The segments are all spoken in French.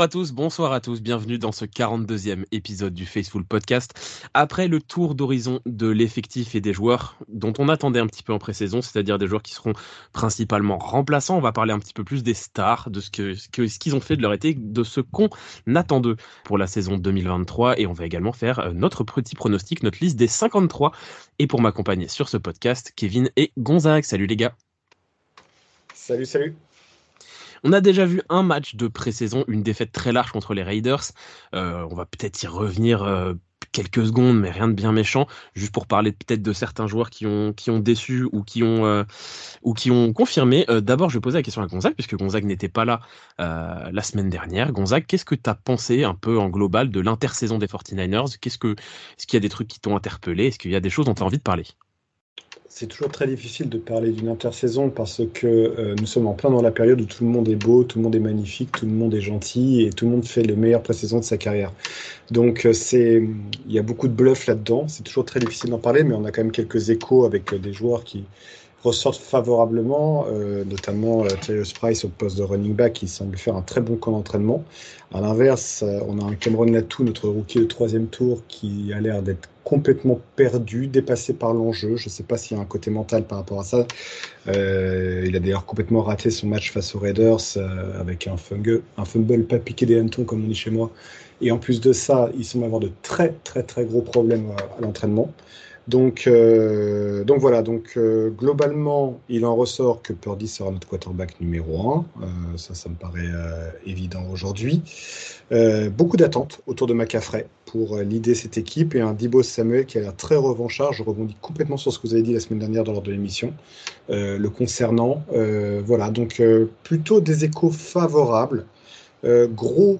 Bonjour à tous, bonsoir à tous, bienvenue dans ce 42e épisode du Faceful Podcast. Après le tour d'horizon de l'effectif et des joueurs dont on attendait un petit peu en pré-saison, c'est-à-dire des joueurs qui seront principalement remplaçants, on va parler un petit peu plus des stars, de ce qu'ils ce qu'ils ont fait de leur été, de ce qu'on attend d'eux pour la saison 2023 et on va également faire euh, notre petit pronostic, notre liste des 53. Et pour m'accompagner sur ce podcast, Kevin et Gonzague. Salut les gars. Salut, salut. On a déjà vu un match de pré-saison, une défaite très large contre les Raiders. Euh, on va peut-être y revenir euh, quelques secondes, mais rien de bien méchant, juste pour parler peut-être de certains joueurs qui ont, qui ont déçu ou qui ont, euh, ou qui ont confirmé. D'abord, je vais poser la question à Gonzague, puisque Gonzague n'était pas là la semaine dernière. Gonzague, qu'est-ce que tu as pensé un peu en global de l'intersaison des 49ers? Qu'est-ce que, Est-ce qu'il y a des trucs qui t'ont interpellé? Est-ce qu'il y a des choses dont tu as envie de parler? C'est toujours très difficile de parler d'une intersaison parce que euh, nous sommes en plein dans la période où tout le monde est beau, tout le monde est magnifique, tout le monde est gentil et tout le monde fait les meilleures pré-saisons de sa carrière. Donc euh, c'est, il y a beaucoup de bluff là-dedans. C'est toujours très difficile d'en parler, mais on a quand même quelques échos avec euh, des joueurs qui ressortent favorablement, notamment euh, Price au poste de running back qui semble faire un très bon camp d'entraînement. À l'inverse, on a un Cameron Latou, notre rookie de troisième tour, qui a l'air d'être complètement perdu, dépassé par l'enjeu. Je ne sais pas s'il y a un côté mental par rapport à ça. Euh, il a d'ailleurs complètement raté son match face aux Raiders euh, avec un, fumble pas piqué des hannetons comme on dit chez moi. Et en plus de ça, il semble avoir de très très très gros problèmes à l'entraînement. Donc, euh, donc voilà, donc euh, globalement, il en ressort que Purdy sera notre quarterback numéro 1. Euh, ça, ça me paraît évident aujourd'hui. beaucoup d'attentes autour de McCaffrey pour l'idée cette équipe et un Dibo Samuel qui a l'air très revanchard. Je rebondis complètement sur ce que vous avez dit la semaine dernière dans l'ordre de l'émission, le concernant. voilà, donc plutôt des échos favorables. gros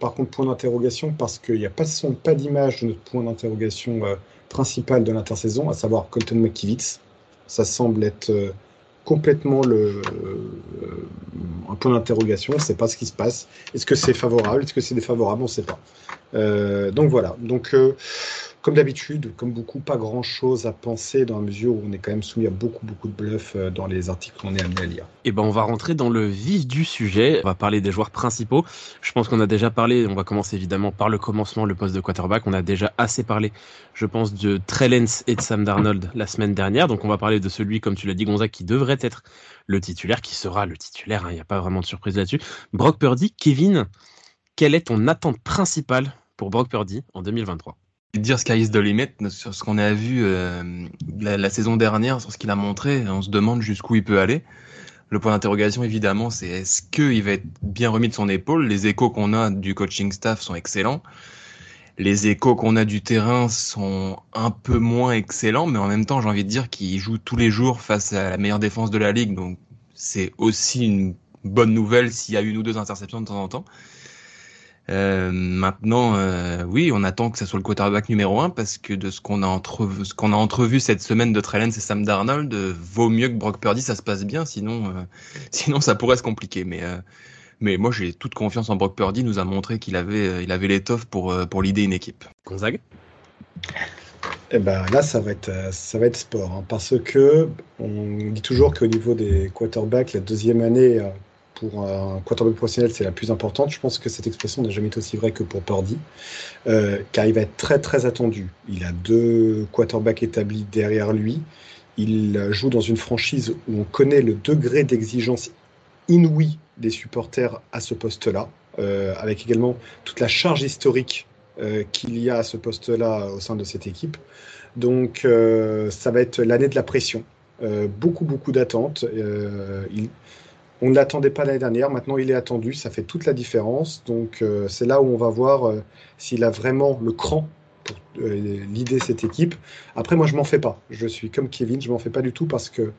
par contre, point d'interrogation, parce qu'il n'y a pas d'image de notre point d'interrogation principal de l'intersaison, à savoir Colton McKivitz. Ça semble être euh, complètement le, euh, un point d'interrogation. On ne sait pas ce qui se passe. Est-ce que c'est favorable? Est-ce que c'est défavorable? On ne sait pas. Euh, donc voilà. Donc comme d'habitude, comme beaucoup, pas grand chose à penser dans la mesure où on est quand même soumis à beaucoup, beaucoup de bluffs euh, dans les articles qu'on est amené à lire. Et eh ben, on va rentrer dans le vif du sujet. On va parler des joueurs principaux. Je pense qu'on a déjà parlé, on va commencer évidemment par le commencement, le poste de quarterback. On a déjà assez parlé, je pense, de Trellens et de Sam Darnold la semaine dernière. Donc, on va parler de celui, comme tu l'as dit, Gonzague, qui devrait être le titulaire, qui sera le titulaire. Hein. Il n'y a pas vraiment de surprise là-dessus. Brock Purdy, Kevin, quelle est ton attente principale pour Brock Purdy en 2023 dire Sky is the limit sur ce qu'on a vu euh, la, saison dernière, sur ce qu'il a montré. On se demande jusqu'où il peut aller. Le point d'interrogation, évidemment, c'est est-ce qu'il va être bien remis de son épaule? Les échos qu'on a du coaching staff sont excellents. Les échos qu'on a du terrain sont un peu moins excellents, mais en même temps, j'ai envie de dire qu'il joue tous les jours face à la meilleure défense de la ligue. Donc, c'est aussi une bonne nouvelle s'il y a une ou deux interceptions de temps en temps. Euh, maintenant, euh, oui, on attend que ce soit le quarterback numéro un parce que de ce qu'on a entrevu, ce qu'on a entrevu cette semaine de Trellens et Sam Darnold, euh, vaut mieux que Brock Purdy, ça se passe bien, sinon, sinon ça pourrait se compliquer. Mais, mais moi, j'ai toute confiance en Brock Purdy. Nous a montré qu'il avait, il avait l'étoffe pour, pour l'idée une équipe. Gonzague? Eh ben là, ça va être, ça va être sport, hein, parce que on dit toujours qu'au niveau des quarterbacks, la deuxième année pour un quarterback professionnel, c'est la plus importante. Je pense que cette expression n'a jamais été aussi vraie que pour Purdy, euh, car il va être très très attendu. Il a deux quarterbacks établis derrière lui. Il joue dans une franchise où on connaît le degré d'exigence inouï des supporters à ce poste-là, euh, avec également toute la charge historique euh, qu'il y a à ce poste-là au sein de cette équipe. Donc ça va être l'année de la pression. beaucoup beaucoup d'attentes. il on ne l'attendait pas l'année dernière, maintenant il est attendu, ça fait toute la différence. Donc euh, c'est là où on va voir euh, s'il a vraiment le cran pour euh, l'idée cette équipe. Après moi je m'en fais pas, je suis comme Kevin, je m'en fais pas du tout parce que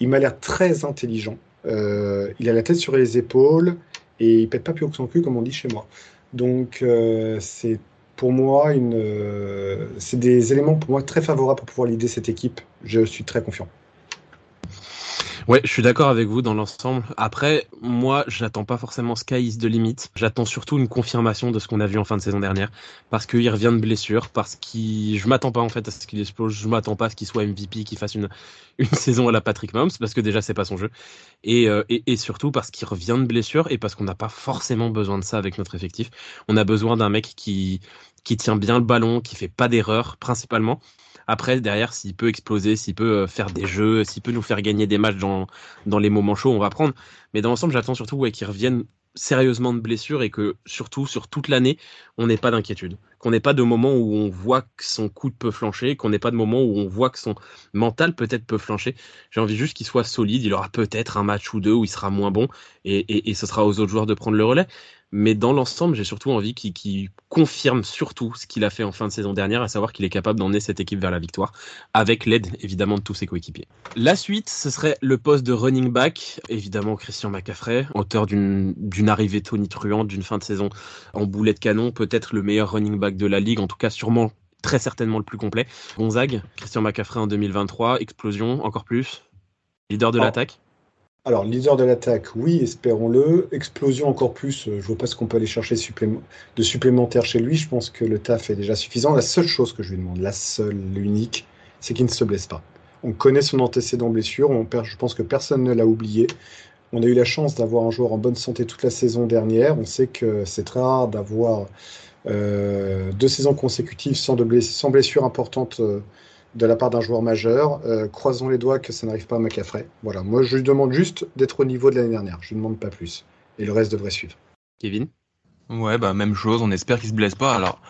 il m'a l'air très intelligent. il a la tête sur les épaules et il pète pas plus haut que son cul comme on dit chez moi. Donc c'est pour moi c'est des éléments pour moi très favorables pour pouvoir l'idée cette équipe. Je suis très confiant. Ouais, je suis d'accord avec vous dans l'ensemble. Après, moi, j'attends pas forcément Sky is de limite. J'attends surtout une confirmation de ce qu'on a vu en fin de saison dernière. Parce qu'il revient de blessure, parce qu'il, je m'attends pas en fait à ce qu'il explose, je m'attends pas à ce qu'il soit MVP, qu'il fasse une, une saison à la Patrick Mahomes, parce que déjà c'est pas son jeu. Et, euh, et, et surtout parce qu'il revient de blessure et parce qu'on n'a pas forcément besoin de ça avec notre effectif. On a besoin d'un mec qui, qui tient bien le ballon, qui fait pas d'erreurs, principalement. Après, derrière, s'il peut exploser, s'il peut euh, faire des jeux, s'il peut nous faire gagner des matchs dans, dans les moments chauds, on va prendre. Mais dans l'ensemble, j'attends surtout ouais, qu'il revienne sérieusement de blessure et que surtout sur toute l'année, on n'ait pas d'inquiétude. Qu'on n'ait pas de moment où on voit que son coude peut flancher, qu'on n'ait pas de moment où on voit que son mental peut-être peut flancher. J'ai envie juste qu'il soit solide. Il aura peut-être un match ou deux où il sera moins bon et, et ce sera aux autres joueurs de prendre le relais. Mais dans l'ensemble, j'ai surtout envie qu'il confirme surtout ce qu'il a fait en fin de saison dernière, à savoir qu'il est capable d'emmener cette équipe vers la victoire, avec l'aide évidemment de tous ses coéquipiers. La suite, ce serait le poste de running back, évidemment Christian McCaffrey, auteur d'une arrivée tonitruante d'une fin de saison en boulet de canon, peut-être le meilleur running back de la ligue, en tout cas sûrement très certainement le plus complet. Gonzague, Christian McCaffrey en 2023, explosion encore plus, leader de oh. l'attaque. Alors, leader de l'attaque, oui, espérons-le. Explosion encore plus, euh, je vois pas ce qu'on peut aller chercher de supplémentaire chez lui. Je pense que le taf est déjà suffisant. La seule chose que je lui demande, la seule, l'unique, c'est qu'il ne se blesse pas. On connaît son antécédent blessure, je pense que personne ne l'a oublié. On a eu la chance d'avoir un joueur en bonne santé toute la saison dernière. On sait que c'est très rare d'avoir euh, deux saisons consécutives sans, de blessure, sans blessure importante euh, de la part d'un joueur majeur. Euh, croisons les doigts que ça n'arrive pas à McCaffrey. Voilà, moi je lui demande juste d'être au niveau de l'année dernière. Je lui demande pas plus. Et le reste devrait suivre. Kevin? Ouais, bah même chose. On espère qu'il se blesse pas. Alors,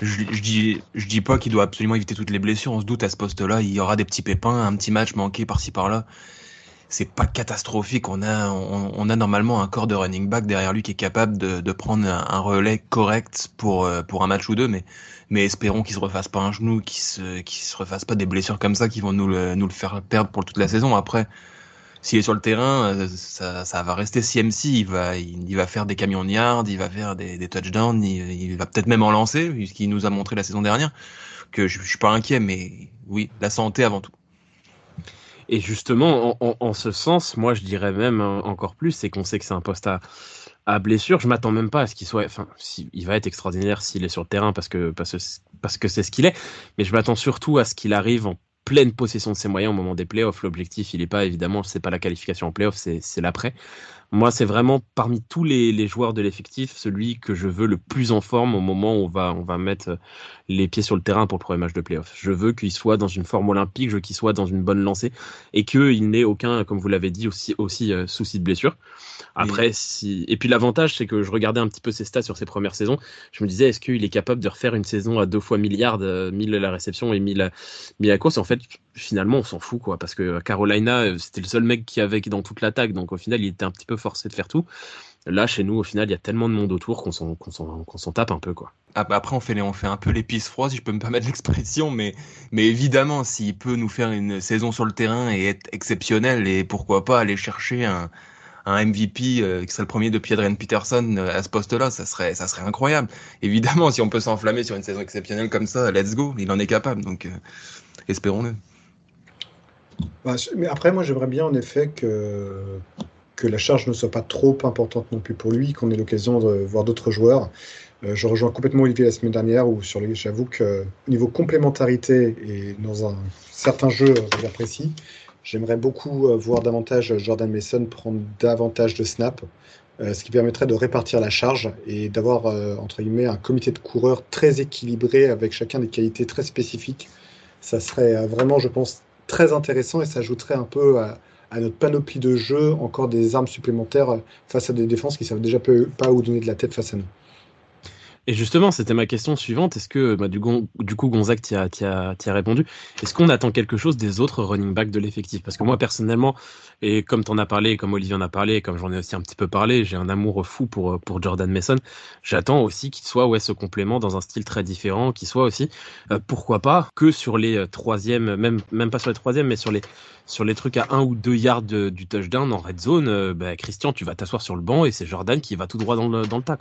je, je dis, je dis pas qu'il doit absolument éviter toutes les blessures. On se doute à ce poste-là, il y aura des petits pépins, un petit match manqué par-ci par-là. C'est pas catastrophique. On a, on, a normalement un corps de running back derrière lui qui est capable de, de prendre un, relais correct pour, euh, pour un match ou deux. Mais mais espérons qu'il se refasse pas un genou, qu'il se, qu'il se refasse pas des blessures comme ça qui vont nous le, nous le faire perdre pour toute la saison. Après, s'il est sur le terrain, euh, ça, ça va rester CMC. Il va, il, va faire des camions de yards, il va faire des, des touchdowns, il, va peut-être même en lancer, puisqu'il nous a montré la saison dernière que je, je suis pas inquiet, mais oui, la santé avant tout. Et justement, en, ce sens, moi je dirais même encore plus, c'est qu'on sait que c'est un poste à, blessure, je m'attends même pas à ce qu'il soit. Enfin, il va être extraordinaire s'il est sur le terrain parce que c'est ce qu'il est. Mais je m'attends surtout à ce qu'il arrive en pleine possession de ses moyens au moment des playoffs. L'objectif, il est pas évidemment, c'est pas la qualification en playoffs, c'est l'après. Moi, c'est vraiment parmi tous les, les joueurs de l'effectif celui que je veux le plus en forme au moment où on va on va mettre les pieds sur le terrain pour le premier match de playoff. Je veux qu'il soit dans une forme olympique, je veux qu'il soit dans une bonne lancée et qu'il n'ait aucun, comme vous l'avez dit, aussi aussi euh, souci de blessure. Après, si et puis l'avantage, c'est que je regardais un petit peu ses stats sur ses premières saisons. Je me disais, est-ce qu'il est capable de refaire une saison à deux fois milliard, euh, 1000 la réception et 1000 la course? En fait, finalement, on s'en fout, quoi, parce que Carolina, euh, c'était le seul mec qui avait dans toute l'attaque, donc au final, il était un petit peu forcé de faire tout. Là, chez nous, au final, il y a tellement de monde autour qu'on s'en, tape un peu, quoi. Après, on fait, on fait un peu l'épice froide, si je peux me permettre l'expression, mais, mais évidemment, s'il peut nous faire une saison sur le terrain et être exceptionnel, et pourquoi pas aller chercher un, un MVP euh, qui serait le premier de Adrian Peterson euh, à ce poste-là, ça serait, ça serait incroyable. Évidemment, si on peut s'enflammer sur une saison exceptionnelle comme ça, let's go, il en est capable, donc euh, espérons-le. Bah, mais après, moi, j'aimerais bien en effet que, que la charge ne soit pas trop importante non plus pour lui, qu'on ait l'occasion de voir d'autres joueurs. je rejoins complètement Olivier la semaine dernière où sur les, j'avoue que niveau complémentarité et dans un certain jeu, j'apprécie. J'aimerais beaucoup euh, voir davantage Jordan Mason prendre davantage de snaps, euh, ce qui permettrait de répartir la charge et d'avoir, euh, entre guillemets, un comité de coureurs très équilibré avec chacun des qualités très spécifiques. Ça serait vraiment, je pense, très intéressant et ça ajouterait un peu à, notre panoplie de jeu encore des armes supplémentaires face à des défenses qui savent déjà pas où donner de la tête face à nous. Et justement, c'était ma question suivante. Est-ce que, bah, du, coup, Gonzague t'y a, a, répondu. Est-ce qu'on attend quelque chose des autres running backs de l'effectif? Parce que moi, personnellement, et comme tu en as parlé, comme Olivier en a parlé, comme j'en ai aussi un petit peu parlé, j'ai un amour fou pour, pour Jordan Mason. J'attends aussi qu'il soit ouais, ce complément dans un style très différent, qu'il soit aussi, euh, pourquoi pas, que sur les euh, troisièmes, même, même pas sur les troisièmes, mais sur les, sur les trucs à un ou deux yards du touchdown en red zone, euh, bah, Christian, tu vas t'asseoir sur le banc et c'est Jordan qui va tout droit dans le, dans tas.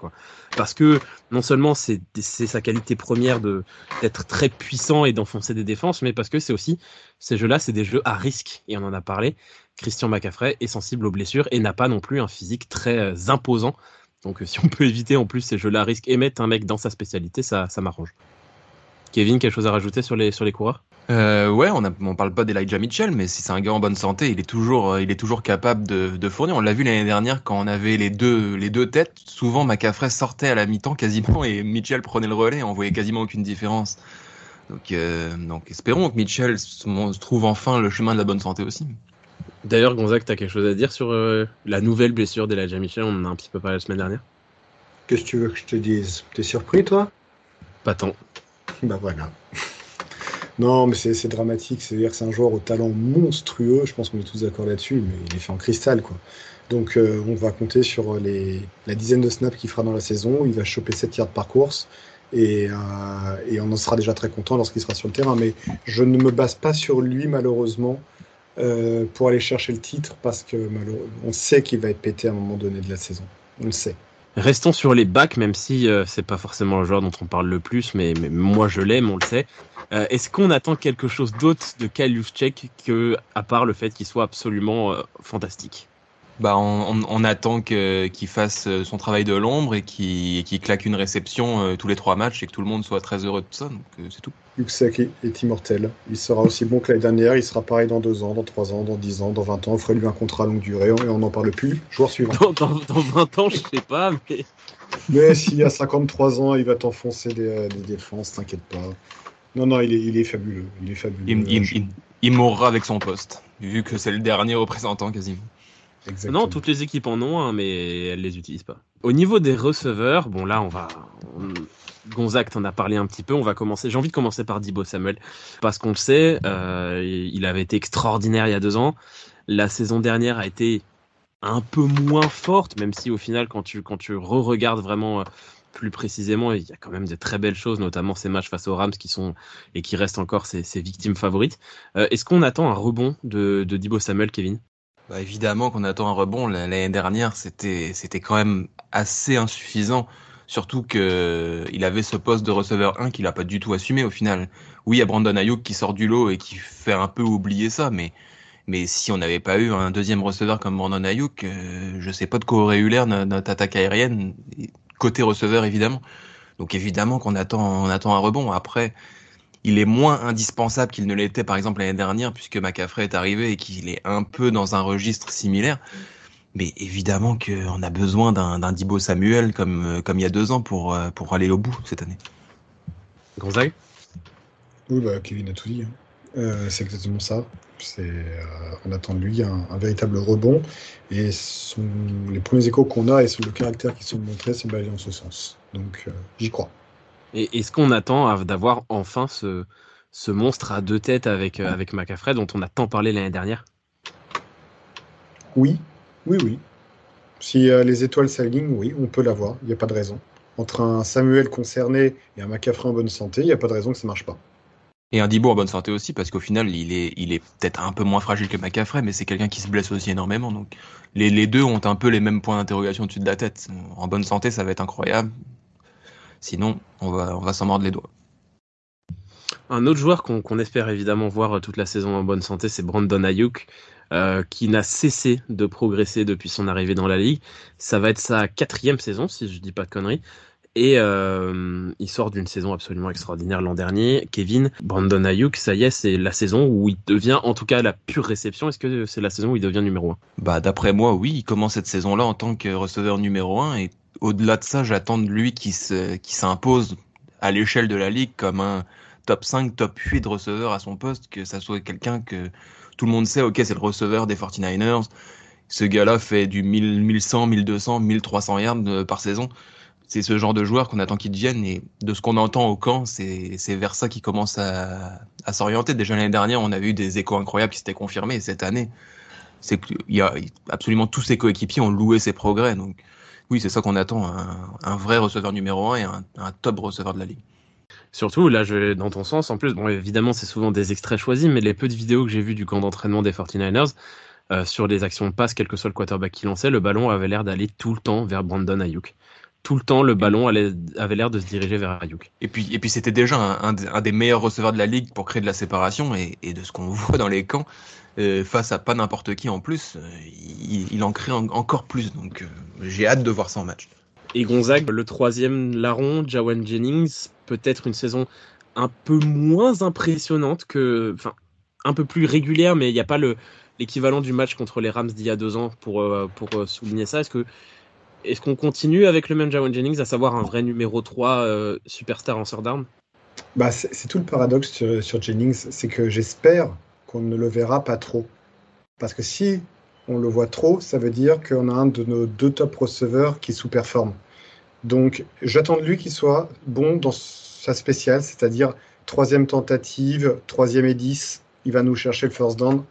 Parce que non seulement c'est sa qualité première d'être très puissant et d'enfoncer des défenses, mais parce que c'est aussi ces jeux-là, c'est des jeux à risque et on en a parlé. Christian McCaffrey est sensible aux blessures et n'a pas non plus un physique très euh, imposant. Donc si on peut éviter en plus ces jeux-là à risque et mettre un mec dans sa spécialité, ça, ça m'arrange. Kevin, quelque chose à rajouter sur les, sur les coureurs? Euh, ouais, on, ne parle pas d'Elijah Mitchell, mais si c'est un gars en bonne santé, il est toujours, euh, il est toujours capable de, fournir. On l'a vu l'année dernière quand on avait les deux, les deux têtes. Souvent, McCaffrey sortait à la mi-temps quasiment et Mitchell prenait le relais. On voyait quasiment aucune différence. Donc, euh, donc espérons que Mitchell se trouve enfin le chemin de la bonne santé aussi. D'ailleurs, Gonzague, tu as quelque chose à dire sur la nouvelle blessure d'Elijah Mitchell? On en a un petit peu parlé la semaine dernière. Qu'est-ce que tu veux que je te dise? T'es surpris, toi? Pas tant. Bah voilà. Non, mais c'est dramatique. C'est-à-dire que c'est un joueur au talent monstrueux. Je pense qu'on est tous d'accord là-dessus, mais il est fait en cristal, quoi. Donc, euh, on va compter sur les, la dizaine de snaps qu'il fera dans la saison. Il va choper 7 yards par course. Et, euh, et on en sera déjà très content lorsqu'il sera sur le terrain. Mais je ne me base pas sur lui, malheureusement, euh, pour aller chercher le titre, parce que on sait qu'il va être pété à un moment donné de la saison. On le sait. Restons sur les backs, même si euh, c'est pas forcément le joueur dont on parle le plus, mais, moi je l'aime, on le sait. Euh, est-ce qu'on attend quelque chose d'autre de Kyle Juszczyk que à part le fait qu'il soit absolument euh, fantastique? Bah, on, attend qu'il fasse euh, son travail de l'ombre et qu'il claque une réception euh, tous les trois matchs et que tout le monde soit très heureux de ça. Donc euh, c'est tout. Yuxek est immortel. Il sera aussi bon que l'année dernière. Il sera pareil dans deux ans, dans trois ans, dans dix ans, dans vingt ans. On ferait lui un contrat longue durée et on n'en parle plus. Joueur suivant. Dans, dans, 20 ans, je sais pas, mais. Mais s'il a 53 ans, il va t'enfoncer des, défenses, t'inquiète pas. Non, non, il est, il est fabuleux. Il est fabuleux. il mourra avec son poste, vu que c'est le dernier représentant quasiment. Non, toutes les équipes en ont un, mais elles les utilisent pas. Au niveau des receveurs, bon là, on va. Gonzague t'en a parlé un petit peu. On va commencer. J'ai envie de commencer par Dibo Samuel parce qu'on le sait, euh, il avait été extraordinaire il y a deux ans. La saison dernière a été un peu moins forte, même si au final, quand tu quand tu re-regardes vraiment euh, plus précisément, il y a quand même des très belles choses, notamment ces matchs face aux Rams qui sont et qui restent encore ses, victimes favorites. Euh, est-ce qu'on attend un rebond de, de Dibo Samuel, Kevin? Bah évidemment qu'on attend un rebond. L'année dernière, c'était c'était quand même assez insuffisant. Surtout que il avait ce poste de receveur 1 qu'il a pas du tout assumé au final. Oui, il y a Brandon Ayuk qui sort du lot et qui fait un peu oublier ça, mais mais si on n'avait pas eu un deuxième receveur comme Brandon Ayuk, euh, je sais pas de quoi aurait eu l'air notre attaque aérienne côté receveur évidemment. Donc évidemment qu'on attend on attend un rebond. Après, il est moins indispensable qu'il ne l'était par exemple l'année dernière puisque McCaffrey est arrivé et qu'il est un peu dans un registre similaire. Mais évidemment qu'on a besoin d'un Dibo Samuel comme, euh, comme il y a deux ans pour, euh, pour aller au bout cette année. Gonzague? Oui, bah, Kevin a tout dit. Hein. Euh, c'est exactement ça. on attend de lui un, véritable rebond. Et les premiers échos qu'on a et sur le caractère qui sont montrés, c'est aller en ce sens. Donc j'y crois. Et est-ce qu'on attend d'avoir enfin ce, ce monstre à deux têtes avec, euh, avec McAfrey dont on a tant parlé l'année dernière Oui, oui, oui. Si euh, les étoiles s'alignent, oui, on peut l'avoir, il n'y a pas de raison. Entre un Samuel concerné et un McAfrey en bonne santé, il n'y a pas de raison que ça ne marche pas. Et un Dibo en bonne santé aussi, parce qu'au final, il est, il est peut-être un peu moins fragile que McAfrey, mais c'est quelqu'un qui se blesse aussi énormément. Donc, les, les deux ont un peu les mêmes points d'interrogation au-dessus de la tête. En bonne santé, ça va être incroyable. Sinon, on va, on va s'en mordre les doigts. Un autre joueur qu'on espère évidemment voir toute la saison en bonne santé, c'est Brandon Ayuk, euh, qui n'a cessé de progresser depuis son arrivée dans la ligue. Ça va être sa quatrième saison, si je dis pas de conneries. Et euh, il sort d'une saison absolument extraordinaire l'an dernier. Kevin, Brandon Ayuk, ça y est, c'est la saison où il devient, en tout cas, la pure réception. Est-ce que c'est la saison où il devient numéro 1 Bah, d'après moi, oui. Il commence cette saison-là en tant que receveur numéro 1 et au-delà de ça, j'attends de lui qui s'impose à l'échelle de la ligue comme un top 5, top 8 de receveur à son poste, que ça soit quelqu'un que tout le monde sait, ok, c'est le receveur des 49ers. Ce gars-là fait du 1000, 1100, 1200, 1300 yards euh, par saison. C'est ce genre de joueur qu'on attend qu'il devienne et de ce qu'on entend au camp, c'est vers ça qu'il commence à, s'orienter. Déjà l'année dernière, on a eu des échos incroyables qui s'étaient confirmés et cette année, c'est qu'il absolument tous ses coéquipiers ont loué ses progrès. Donc, oui, c'est ça qu'on attend, un, vrai receveur numéro 1 et un, top receveur de la ligue. Surtout, là, je dans ton sens. En plus, bon, évidemment, c'est souvent des extraits choisis, mais les peu de vidéos que j'ai vues du camp d'entraînement des 49ers, euh, sur les actions de passe, quel que soit le quarterback qui lançait, le ballon avait l'air d'aller tout le temps vers Brandon Ayuk. tout le temps, le ballon avait l'air de se diriger vers Ayuk. Et puis, et puis c'était déjà un, des meilleurs receveurs de la ligue pour créer de la séparation. Et, de ce qu'on voit dans les camps, euh, face à pas n'importe qui en plus, euh, il, en crée encore plus. Donc j'ai hâte de voir ça en match. Et Gonzague, le troisième larron, Jawan Jennings, peut-être une saison un peu moins impressionnante que. Enfin, un peu plus régulière, mais il n'y a pas le l'équivalent du match contre les Rams d'il y a deux ans pour, pour souligner ça. Est-ce que est-ce qu'on continue avec le même Jawan Jennings, à savoir un vrai numéro 3 euh, superstar en sort d'armes? Bah, C'est tout le paradoxe sur, Jennings, c'est que j'espère qu'on ne le verra pas trop. Parce que si on le voit trop, ça veut dire qu'on a un de nos deux top receveurs qui sous-performe. Donc j'attends de lui qu'il soit bon dans sa spéciale, c'est-à-dire troisième tentative, troisième et 10, il va nous chercher le first down.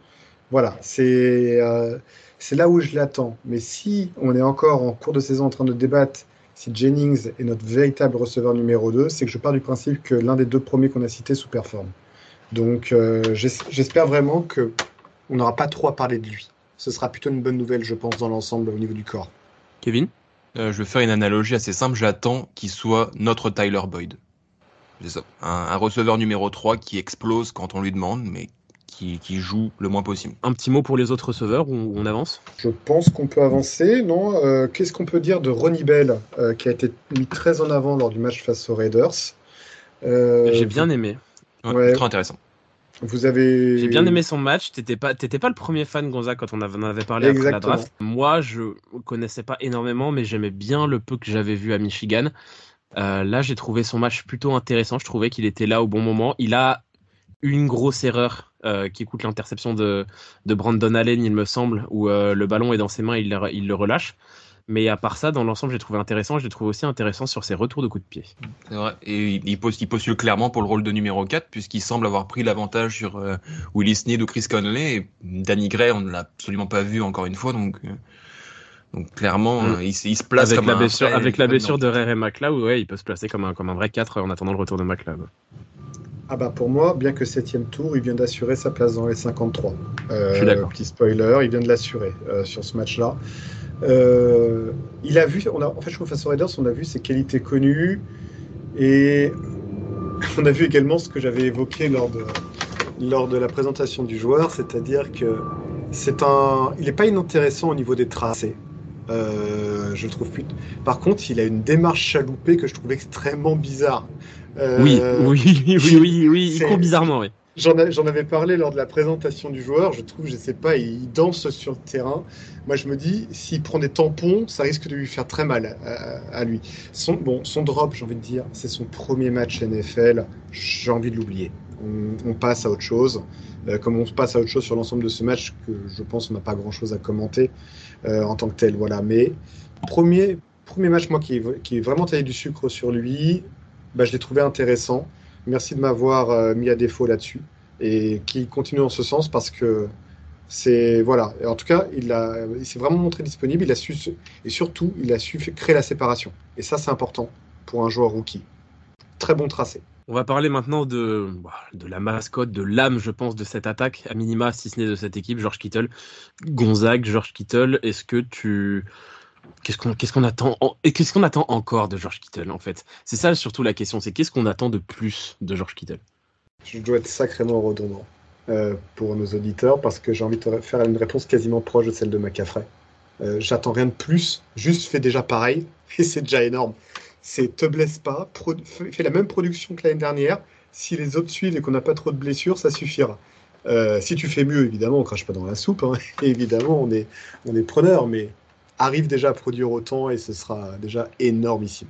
Voilà, c'est... Euh, c'est là où je l'attends. Mais si on est encore en cours de saison en train de débattre si Jennings est notre véritable receveur numéro 2, c'est que je pars du principe que l'un des deux premiers qu'on a cités sous-performe. Donc euh, j'espère vraiment qu'on n'aura pas trop à parler de lui. Ce sera plutôt une bonne nouvelle, je pense, dans l'ensemble au niveau du corps. Kevin? Euh, Je vais faire une analogie assez simple. J'attends qu'il soit notre Tyler Boyd. C'est ça. Un, un, receveur numéro 3 qui explose quand on lui demande, mais qui, joue le moins possible. Un petit mot pour les autres receveurs où on avance? Je pense qu'on peut avancer, non? Euh, Qu'est-ce qu'on peut dire de Ronnie Bell, euh, qui a été mis très en avant lors du match face aux Raiders? Euh, J'ai bien aimé. Ouais, Très intéressant. Vous avez. J'ai bien aimé son match. T'étais pas, pas le premier fan Gonzaga quand on en avait parlé après la draft. Moi, je connaissais pas énormément, mais j'aimais bien le peu que j'avais vu à Michigan. là, j'ai trouvé son match plutôt intéressant. Je trouvais qu'il était là au bon moment. Il a une grosse erreur euh, qui coûte l'interception de, de, Brandon Allen, il me semble, où euh, le ballon est dans ses mains, il, il le relâche. Mais à part ça, dans l'ensemble, j'ai trouvé intéressant. Je l'ai trouvé aussi intéressant sur ses retours de coups de pied. C'est vrai. Et il, postule clairement pour le rôle de numéro 4, puisqu'il semble avoir pris l'avantage sur euh, Willis Sneed ou Chris Conley. Et Danny Gray, on ne l'a absolument pas vu encore une fois. Donc, donc clairement, mm. il, se place avec comme la blessure, Avec la blessure de Rere McLeod, ouais, il peut se placer comme un, comme un vrai 4 en attendant le retour de McLeod. Ah bah pour moi, bien que septième tour, il vient d'assurer sa place dans les 53. Euh, Je suis d'accord. Petit spoiler, il vient de l'assurer euh, sur ce match-là. Euh, il a vu, on a, en fait, je trouve aux Raiders, on a vu ses qualités connues et on a vu également ce que j'avais évoqué lors de, lors de la présentation du joueur, c'est-à-dire que c'est un, il n'est pas inintéressant au niveau des tracés. Euh, je trouve plus. Par contre, il a une démarche chaloupée que je trouve extrêmement bizarre. Euh, oui, oui, oui, oui, oui, il court bizarrement, oui. J'en avais parlé lors de la présentation du joueur. Je trouve, je sais pas, il danse sur le terrain. Moi, je me dis, s'il prend des tampons, ça risque de lui faire très mal à, lui. Son, bon, son drop, j'ai envie de dire, c'est son premier match NFL. J'ai envie de l'oublier. On, passe à autre chose. Euh, comme on passe à autre chose sur l'ensemble de ce match, que je pense on n'a pas grand-chose à commenter euh, en tant que tel. Voilà. Mais premier, premier match, moi, qui qui est vraiment taillé du sucre sur lui, bah, je l'ai trouvé intéressant. Merci de m'avoir euh, mis à défaut là-dessus et qui continue en ce sens parce que c'est voilà. en tout cas, il, il s'est vraiment montré disponible. Il a su et surtout, il a su créer la séparation. Et ça, c'est important pour un joueur rookie. Très bon tracé. On va parler maintenant de, bah, de la mascotte, de l'âme, je pense, de cette attaque, à minima, si ce n'est de cette équipe, George Kittle. Gonzague, George Kittle, est-ce que tu, Qu'est-ce qu'on attend et qu'est-ce qu'on attend encore de George Kittle en fait? C'est ça surtout la question, c'est qu'est-ce qu'on attend de plus de George Kittle? Je dois être sacrément redondant euh, pour nos auditeurs parce que j'ai envie de faire une réponse quasiment proche de celle de McCaffrey. Euh, J'attends rien de plus, juste fais déjà pareil et c'est déjà énorme. C'est te blesse pas, fais la même production que l'année dernière. Si les autres suivent et qu'on n'a pas trop de blessures, ça suffira. Euh, si tu fais mieux, évidemment, on crache pas dans la soupe. Hein. évidemment, on est, on est preneur, mais arrive déjà à produire autant et ce sera déjà énormissime.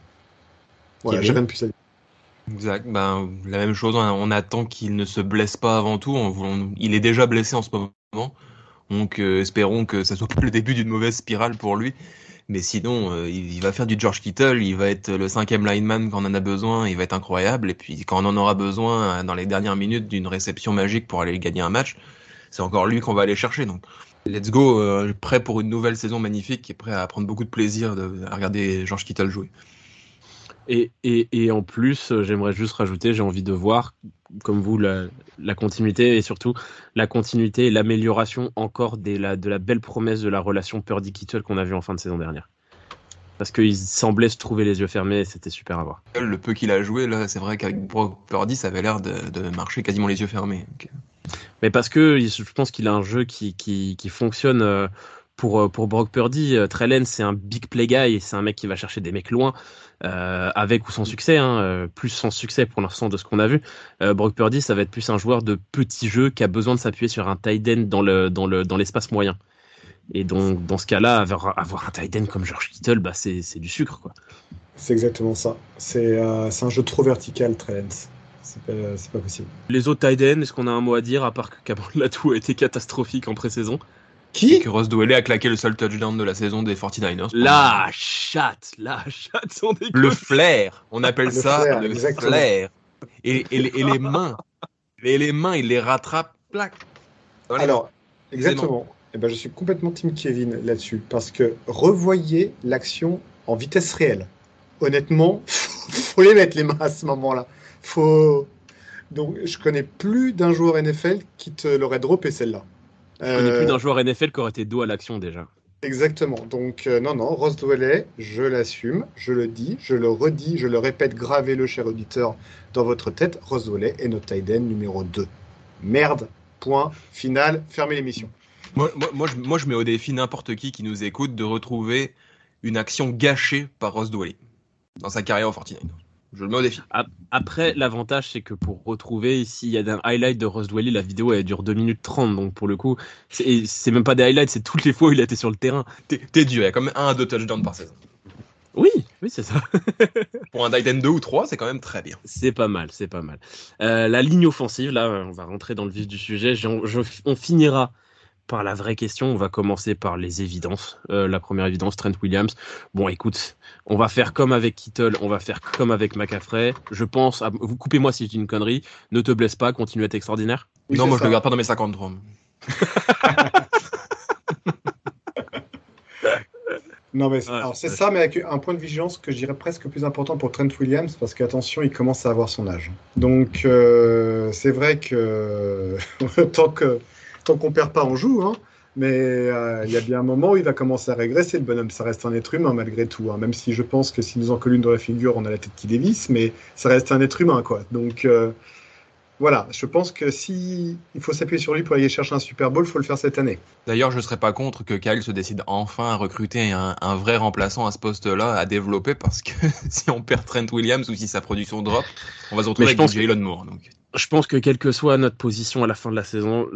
Voilà, j'ai rien de plus à dire. Exact. Ben, la même chose, on attend qu'il ne se blesse pas avant tout. il est déjà blessé en ce moment. Donc euh, espérons que ça soit pas le début d'une mauvaise spirale pour lui. Mais sinon, euh, il, va faire du George Kittle, il va être le cinquième lineman quand on en a besoin, il va être incroyable. Et puis quand on en aura besoin dans les dernières minutes d'une réception magique pour aller gagner un match, c'est encore lui qu'on va aller chercher. Donc let's go, euh, prêt pour une nouvelle saison magnifique et prêt à prendre beaucoup de plaisir de, à regarder Georges Kittle jouer. Et, et, et en plus, euh, j'aimerais juste rajouter, j'ai envie de voir, comme vous, la, la, continuité et surtout la continuité et l'amélioration encore des, la, de la belle promesse de la relation Purdy-Kittle qu'on a vu en fin de saison dernière. parce qu'il semblait se trouver les yeux fermés et c'était super à voir. Le peu qu'il a joué, là, c'est vrai qu'avec Brock Purdy, ça avait l'air de, marcher quasiment les yeux fermés. Mais parce que je pense qu'il a un jeu qui, qui, qui fonctionne euh, pour, euh, pour Brock Purdy. Euh, Trellen, c'est un big play guy, c'est un mec qui va chercher des mecs loin, avec ou sans succès, hein, plus sans succès pour l'instant de ce qu'on a vu. Brock Purdy, ça va être plus un joueur de petit jeu qui a besoin de s'appuyer sur un tight end dans le dans le dans l'espace moyen. Et donc, dans ce cas-là, avoir, avoir un tight end comme George Kittle, bah, c'est du sucre. quoi. C'est exactement ça. C'est euh, un jeu trop vertical, Trent. C'est pas, pas, possible. Les autres tight est-ce qu'on a un mot à dire, à part que Cameron Latou a été catastrophique en pré-saison qui Et que Ross Dwelly a claqué le seul touchdown de la saison des 49ers. La chatte, la chatte, son Le flair, on appelle ça le flair. Et, et, les mains, et les mains, il les rattrape, plaque. Alors, exactement. Eh ben, je suis complètement Team Kevin là-dessus, parce que revoyez l'action en vitesse réelle. Honnêtement, faut les mettre les mains à ce moment-là. Faut. Donc, je connais plus d'un joueur NFL qui te l'aurait droppé celle-là. Je connais plus euh, d'un joueur NFL qui aurait été dos à l'action déjà. Exactement. Donc, euh, non, non, Ross Dwellet, je l'assume, je le dis, je le redis, je le répète, gravez-le, cher auditeur, dans votre tête. Ross Dwellet est notre tight numéro 2. Merde, point, final, fermez l'émission. Moi, moi, je, moi, je, mets au défi n'importe qui qui nous écoute de retrouver une action gâchée par Ross Dwelly dans sa carrière au Fortnite. Je le mets au défi. Après, l'avantage, c'est que pour retrouver, s'il y a un highlight de Ross Dwelly, la vidéo, elle dure 2 minutes 30. Donc, pour le coup, c'est même pas des highlights, c'est toutes les fois où il a été sur le terrain. T'es dur, il y a quand même un à deux touchdowns par saison. Oui, oui, c'est ça. pour un Titan 2 ou 3, c'est quand même très bien. C'est pas mal, c'est pas mal. Euh, la ligne offensive, là, on va rentrer dans le vif du sujet. on finira par la vraie question. On va commencer par les évidences. Euh, la première évidence, Trent Williams. Bon, écoute, on va faire comme avec Kittle, on va faire comme avec McAfrey. Je pense, vous coupez-moi si je dis une connerie, ne te blesse pas, continue à être extraordinaire. non, moi je le garde pas dans mes 53. non, mais alors c'est ça, mais avec un point de vigilance que je dirais presque plus important pour Trent Williams, parce qu'attention, il commence à avoir son âge. Donc, euh, c'est vrai que tant que tant qu'on perd pas, on joue. Hein. Mais euh, il y a bien un moment où il va commencer à régresser, le bonhomme. Ça reste un être humain malgré tout. Hein. Même si je pense que s'il nous en colle une dans la figure, on a la tête qui dévisse, mais ça reste un être humain. quoi. Donc euh, voilà, je pense que si il faut s'appuyer sur lui pour aller chercher un Super Bowl, il faut le faire cette année. D'ailleurs, je ne serais pas contre que Kyle se décide enfin à recruter un, vrai remplaçant à ce poste-là, à développer, parce que si on perd Trent Williams ou si sa production drop, on va se retrouver avec Jalen Moore. Donc je pense que quelle que soit notre position à la fin de la saison,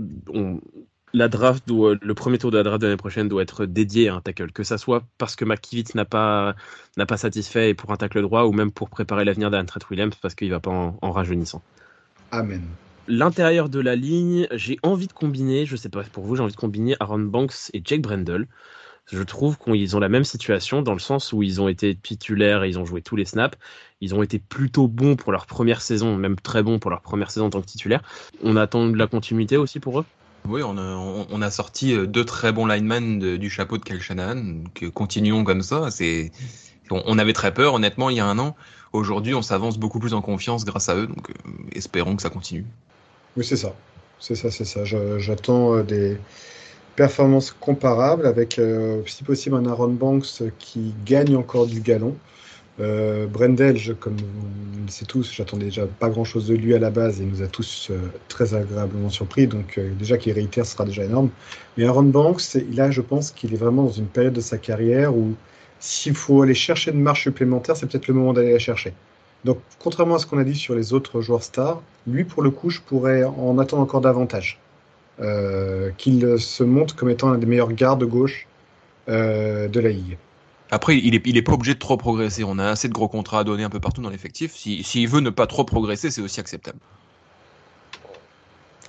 la draft doit, le premier tour de la draft de l'année prochaine doit être dédié à un tackle, que ça soit parce que McKivitz n'a pas n'a pas satisfait et pour un tackle droit ou même pour préparer l'avenir d'Aaron Williams parce qu'il va pas en, rajeunissant. Amen. L'intérieur de la ligne, j'ai envie de combiner, je sais pas pour vous, j'ai envie de combiner Aaron Banks et Jake Brendel je trouve qu'ils ont la même situation dans le sens où ils ont été titulaires et ils ont joué tous les snaps. Ils ont été plutôt bons pour leur première saison, même très bons pour leur première saison en tant que titulaire. On attend de la continuité aussi pour eux? Oui, on a, on a, sorti euh, deux très bons linemen du chapeau de Shanahan. Que continuons comme ça. C'est, on, avait très peur, honnêtement, il y a un an. Aujourd'hui, on s'avance beaucoup plus en confiance grâce à eux. Donc, euh, espérons que ça continue. Oui, c'est ça. C'est ça, c'est ça. J'attends euh, des, performance comparable avec, euh, si possible, un Aaron Banks qui gagne encore du galon. Euh, Brendel, comme on le sait tous, j'attendais déjà pas grand chose de lui à la base et il nous a tous euh, très agréablement surpris. Donc, euh, déjà qu'il réitère, sera déjà énorme. Mais Aaron Banks, là, je pense qu'il est vraiment dans une période de sa carrière où s'il faut aller chercher une marche supplémentaire, c'est peut-être le moment d'aller la chercher. Donc, contrairement à ce qu'on a dit sur les autres joueurs stars, lui, pour le coup, je pourrais en attendre encore davantage. Euh, qu'il se montre comme étant un des meilleurs gardes gauche euh, de la Ligue. Après, il n'est il est pas obligé de trop progresser. On a assez de gros contrats à donner un peu partout dans l'effectif. S'il si, veut ne pas trop progresser, c'est aussi acceptable.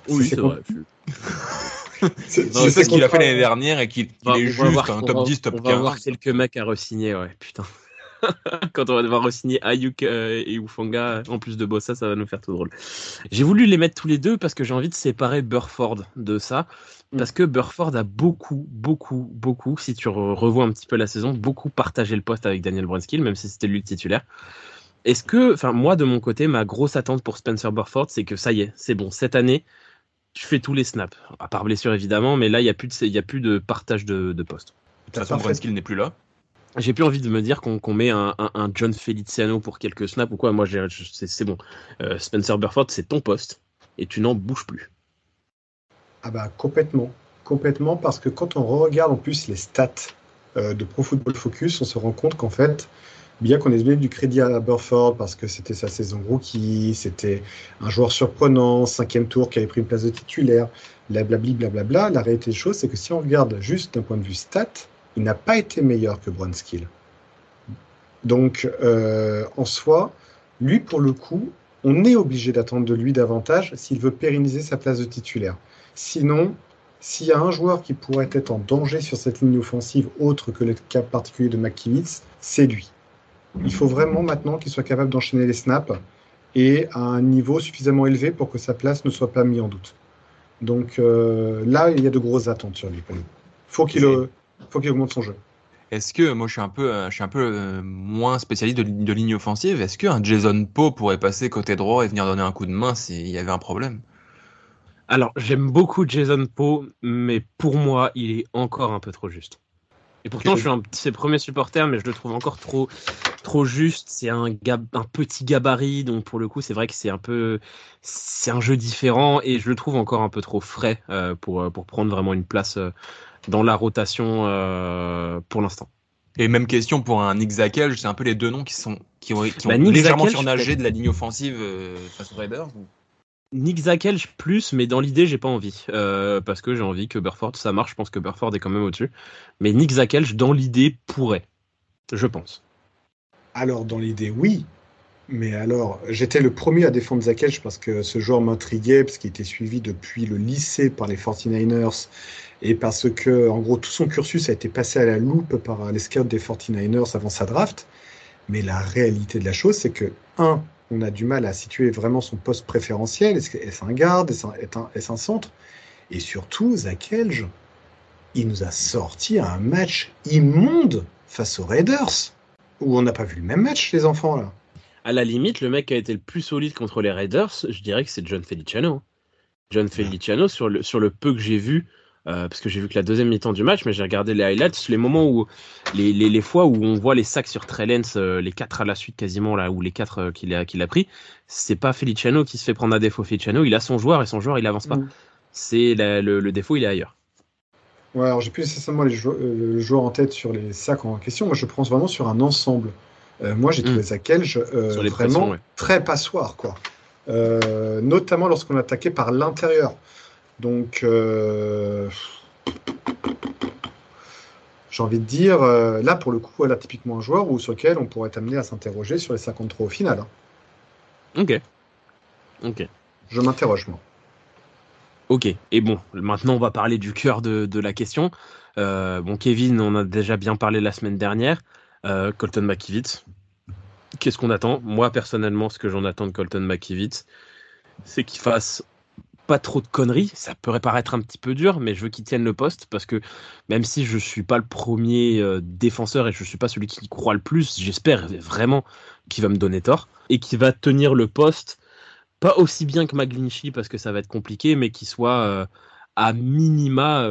Oui, c'est vrai. c'est ce qu'il a fait l'année dernière et qu'il est juste un top 10, top 15. On va voir quelques mecs à re-signer, ouais, putain. Quand on va devoir re-signer Ayuk euh, et Ufanga en plus de Bossa, ça va nous faire tout drôle. J'ai voulu les mettre tous les deux parce que j'ai envie de séparer Burford de ça. Mm. Parce que Burford a beaucoup, beaucoup, beaucoup, si tu revois un petit peu la saison, beaucoup partagé le poste avec Daniel Brunskill, même si c'était lui le titulaire. Est-ce que, enfin, moi de mon côté, ma grosse attente pour Spencer Burford, c'est que ça y est, c'est bon, cette année, tu fais tous les snaps, à part blessure évidemment, mais là, il n'y a, plus de, a plus de partage de, de poste. De toute façon, Brunskill n'est plus là. J'ai plus envie de me dire qu'on met un, John Feliciano pour quelques snaps ou quoi. Moi, c'est bon. Euh, Spencer Burford, c'est ton poste et tu n'en bouges plus. Ah bah complètement, complètement parce que quand on regarde en plus les stats euh, de Pro Football Focus, on se rend compte qu'en fait, bien qu'on ait donné du crédit à Burford parce que c'était sa saison rookie, c'était un joueur surprenant, cinquième tour qui avait pris une place de titulaire, blablabli, blablabla, la réalité des choses, c'est que si on regarde juste d'un point de vue stat, il n'a pas été meilleur que Brunskill. Donc, euh, en soi, lui, pour le coup, on est obligé d'attendre de lui davantage s'il veut pérenniser sa place de titulaire. Sinon, s'il y a un joueur qui pourrait être en danger sur cette ligne offensive autre que le cas particulier de McKivitz, c'est lui. Il faut vraiment maintenant qu'il soit capable d'enchaîner les snaps et à un niveau suffisamment élevé pour que sa place ne soit pas mise en doute. Donc euh, là, il y a de grosses attentes sur lui. Faut qu'il faut qu'il augmente son jeu. Est-ce que moi je suis un peu, euh, je suis un peu euh, moins spécialiste de, de ligne offensive. Est-ce qu'un Jason Poe pourrait passer côté droit et venir donner un coup de main s'il y avait un problème? Alors j'aime beaucoup Jason Poe, mais pour moi il est encore un peu trop juste. Et pourtant je suis un de ses premiers supporters, mais je le trouve encore trop, trop juste. C'est un, un petit gabarit, donc pour le coup c'est vrai que c'est un peu, c'est un jeu différent et je le trouve encore un peu trop frais euh, pour pour prendre vraiment une place dans la rotation euh, pour l'instant. Et même question pour un Nick Zakel, c'est un peu les deux noms qui sont qui ont, qui bah, légèrement surnagé de la ligne offensive euh, face aux Raiders. Nick Zakel plus, mais dans l'idée j'ai pas envie euh, parce que j'ai envie que Burford ça marche. Je pense que Burford est quand même au-dessus, mais Nick Zakel dans l'idée pourrait, je pense. Alors dans l'idée oui, mais alors, j'étais le premier à défendre Zakelj parce que ce joueur m'intriguait, parce qu'il était suivi depuis le lycée par les 49ers et parce que, en gros, tout son cursus a été passé à la loupe par les scouts des 49ers avant sa draft. Mais la réalité de la chose, c'est que, un, on a du mal à situer vraiment son poste préférentiel. Est-ce un garde Est-ce un, centre? Et surtout, Zakelj, il nous a sorti un match immonde face aux Raiders, où on n'a pas vu le même match, les enfants, là à la limite, le mec qui a été le plus solide contre les Raiders, je dirais que c'est John Feliciano. John Feliciano, sur le, sur le peu que j'ai vu, euh, parce que j'ai vu que la deuxième mi-temps du match, mais j'ai regardé les highlights, les moments où, les, les, les, fois où on voit les sacs sur Trellens, euh, les quatre à la suite quasiment, là, ou les quatre euh, qu'il a, qu'il a pris, c'est pas Feliciano qui se fait prendre à défaut. Feliciano, il a son joueur et son joueur, il avance pas. Mm. C'est le, le, défaut, il est ailleurs. Ouais, alors j'ai plus nécessairement les le joueur en tête sur les sacs en question, moi je pense vraiment sur un ensemble. Euh, moi, j'ai trouvé ça hmm. euh, vraiment très passoire, quoi. Euh, notamment lorsqu'on attaquait par l'intérieur. Donc, j'ai envie de dire, là, pour le coup, elle a typiquement un joueur où, sur lequel on pourrait être amené à s'interroger sur les 53 au final. Hein. Ok. Ok. Je m'interroge, moi. Ok, et bon, maintenant on va parler du cœur de, de la question. bon, Kevin, on a déjà bien parlé la semaine dernière. Euh, Colton McKivitz. Qu'est-ce qu'on attend? Moi, personnellement, ce que j'en attends de Colton McKivitz, c'est qu'il fasse pas trop de conneries. Ça pourrait paraître un petit peu dur, mais je veux qu'il tienne le poste parce que même si je suis pas le premier euh, défenseur et je suis pas celui qui croit le plus, j'espère vraiment qu'il va me donner tort et qu'il va tenir le poste pas aussi bien que McGlinchey parce que ça va être compliqué, mais qu'il soit euh, à minima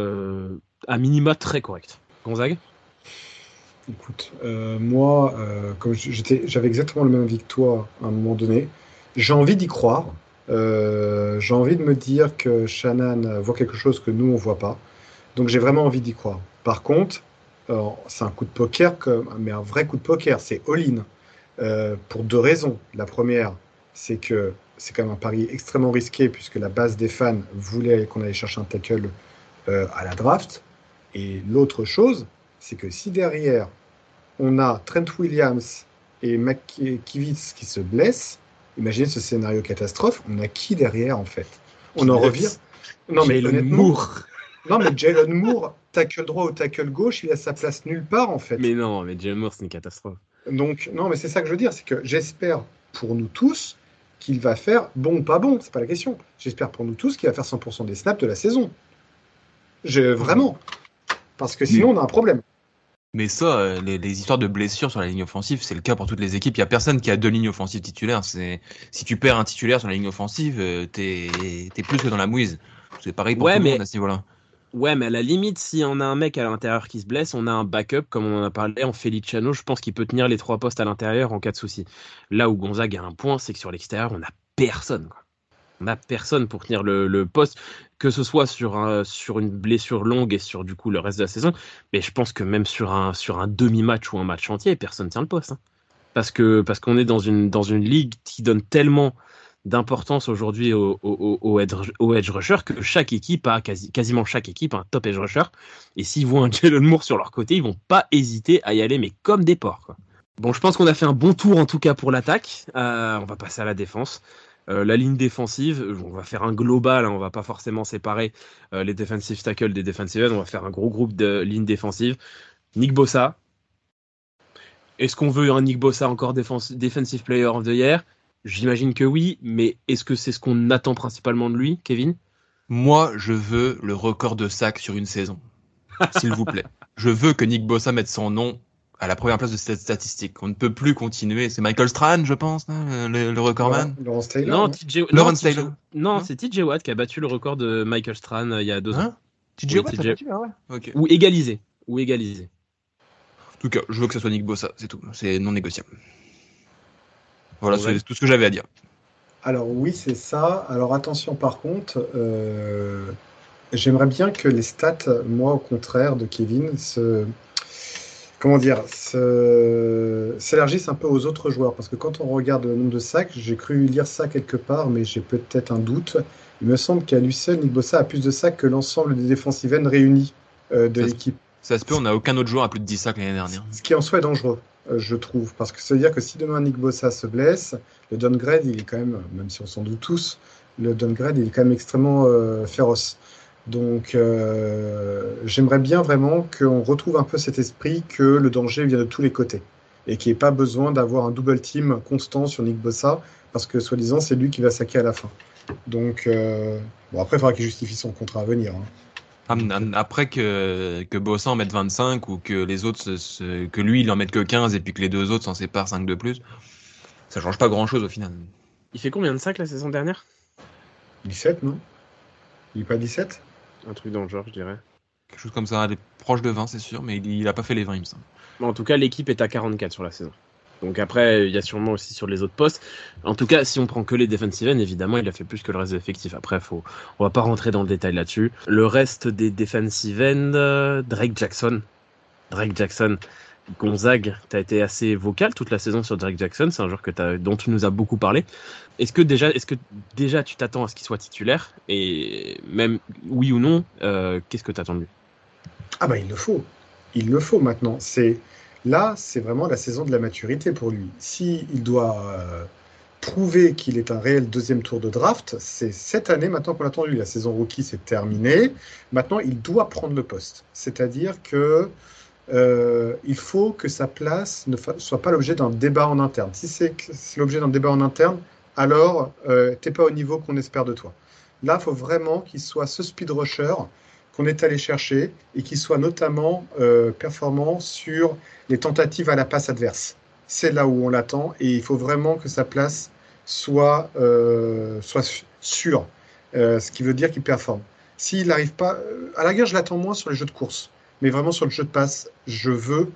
à minima très correct. Gonzague? Écoute, euh, moi, euh, j'avais exactement le même toi à un moment donné, j'ai envie d'y croire. Euh, j'ai envie de me dire que Shannon voit quelque chose que nous, on voit pas. Donc j'ai vraiment envie d'y croire. Par contre, c'est un coup de poker, mais un vrai coup de poker, c'est all-in. pour deux raisons. La première, c'est que c'est quand même un pari extrêmement risqué puisque la base des fans voulait qu'on allait chercher un tackle à la draft. Et l'autre chose, c'est que si derrière, on a Trent Williams et McKivitz qui se blessent, imaginez ce scénario catastrophe, on a qui derrière en fait? On en revient. Non, mais Jalen Moore. Non, mais Jalen Moore, tackle droit ou tackle gauche, il a sa place nulle part en fait. Mais non, mais Jalen Moore, c'est une catastrophe. Donc, non, mais c'est ça que je veux dire, c'est que j'espère pour nous tous qu'il va faire bon ou pas bon, c'est pas la question. J'espère pour nous tous qu'il va faire 100% des snaps de la saison. Je, vraiment. Parce que sinon, on a un problème. Mais ça, euh, les, histoires de blessures sur la ligne offensive, c'est le cas pour toutes les équipes. Il y a personne qui a deux lignes offensives titulaires. C'est si tu perds un titulaire sur la ligne offensive, euh, t'es es plus que dans la mouise. C'est pareil pour tout le monde à ce niveau-là. Ouais, mais à la limite, si on a un mec à l'intérieur qui se blesse, on a un backup, comme on en a parlé en Feliciano. Je pense qu'il peut tenir les trois postes à l'intérieur en cas de souci. Là où Gonzague a un point, c'est que sur l'extérieur, on n'a personne. On n'a personne pour tenir le, poste, que ce soit sur, sur une blessure longue et sur du coup le reste de la saison. Mais je pense que même sur un, sur un demi-match ou un match entier, personne ne tient le poste. Hein. Parce parce qu'on est dans une, dans une ligue qui donne tellement d'importance aujourd'hui au, au, edge, rusher que chaque équipe a, quasi, quasiment chaque équipe, un top edge rusher. Et s'ils voient un Jalen Moore sur leur côté, ils vont pas hésiter à y aller, mais comme des porcs. Bon, je pense qu'on a fait un bon tour en tout cas pour l'attaque. Euh, on va passer à la défense. Euh, la ligne défensive, on va faire un global, hein, on va pas forcément séparer euh, les defensive tackles des defensive on va faire un gros groupe de lignes défensives. Nick Bossa. Est-ce qu'on veut un Nick Bossa encore defensive player of the year? J'imagine que oui, mais est-ce que c'est ce qu'on attend principalement de lui, Kevin? Moi, je veux le record de sacs sur une saison. S'il vous plaît. Je veux que Nick Bossa mette son nom à la première place de cette statistique. On ne peut plus continuer. C'est Michael Strahan, je pense, hein, le, recordman? Lawrence Taylor. Non, Taylor. Non, c'est TJ Watt qui a battu le record de Michael Strahan euh, il y a deux ans. Hein TJ Watt battu, ah ouais. Ou égalisé. Ou égalisé. En tout cas, je veux que ce soit Nick Bossa, c'est tout. C'est non négociable. Voilà, c'est tout ce que j'avais à dire. Alors oui, c'est ça. Alors attention par contre, euh, j'aimerais bien que les stats, moi au contraire de Kevin, se comment dire, s'élargissent un peu aux autres joueurs. Parce que quand on regarde le nombre de sacs, j'ai cru lire ça quelque part, mais j'ai peut-être un doute. Il me semble qu'à lui seul, Nick Bossa a plus de sacs que l'ensemble des defensive ends réunis euh, de l'équipe. Ça se peut, on n'a aucun autre joueur à plus de 10 sacs l'année dernière. Ce qui en soi est dangereux. Euh, je trouve. Parce que ça veut dire que si demain Nick Bossa se blesse, le downgrade, il est quand même, même si on s'en doute tous, le downgrade, il est quand même extrêmement euh, féroce. Donc, euh, j'aimerais bien vraiment qu'on retrouve un peu cet esprit que le danger vient de tous les côtés et qu'il n'y ait pas besoin d'avoir un double team constant sur Nick Bossa parce que, soi-disant, c'est lui qui va saquer à la fin. Donc, bon, après, il faudra qu'il justifie son contrat à venir. Hein. Après que, que Bossa en mette 25 ou que les autres, que lui il en mette que 15 et puis que les deux autres s'en séparent 5 de plus, ça change pas grand chose au final. Il fait combien de sacs la saison dernière 17, non? Il est pas 17 Un truc dans le genre, je dirais. Quelque chose comme ça, proche de 20, c'est sûr, mais il, il a pas fait les 20, il me semble. en tout cas, l'équipe est à 44 sur la saison. Donc après, il y a sûrement aussi sur les autres postes. En tout cas, si on prend que les defensive ends, évidemment, il a fait plus que le reste de l'effectif. Après, faut, on va pas rentrer dans le détail là-dessus. Le reste des defensive ends, euh, Drake Jackson. Drake Jackson. Gonzague, tu as été assez vocal toute la saison sur Drake Jackson, c'est un joueur que dont tu nous as beaucoup parlé. Est-ce que déjà, est-ce que déjà tu t'attends à ce qu'il soit titulaire? Et même oui ou non, euh, qu'est-ce que tu attends de Ah bah il le faut, il le faut maintenant. C'est Là, c'est vraiment la saison de la maturité pour lui. S'il il doit euh, prouver qu'il est un réel deuxième tour de draft, c'est cette année maintenant qu'on attend lui. La saison rookie, c'est terminé. Maintenant, il doit prendre le poste. C'est-à-dire que euh, il faut que sa place ne soit pas l'objet d'un débat en interne. Si c'est l'objet d'un débat en interne, alors euh, t'es pas au niveau qu'on espère de toi. Là, il faut vraiment qu'il soit ce speed rusher qu'on est allé chercher et qui soit notamment euh, performant sur les tentatives à la passe adverse. C'est là où on l'attend et il faut vraiment que sa place soit, euh, soit sûre, ce qui veut dire qu'il performe. S'il n'arrive pas, à la guerre, je l'attends moins sur les jeux de course, mais vraiment sur le jeu de passe, je veux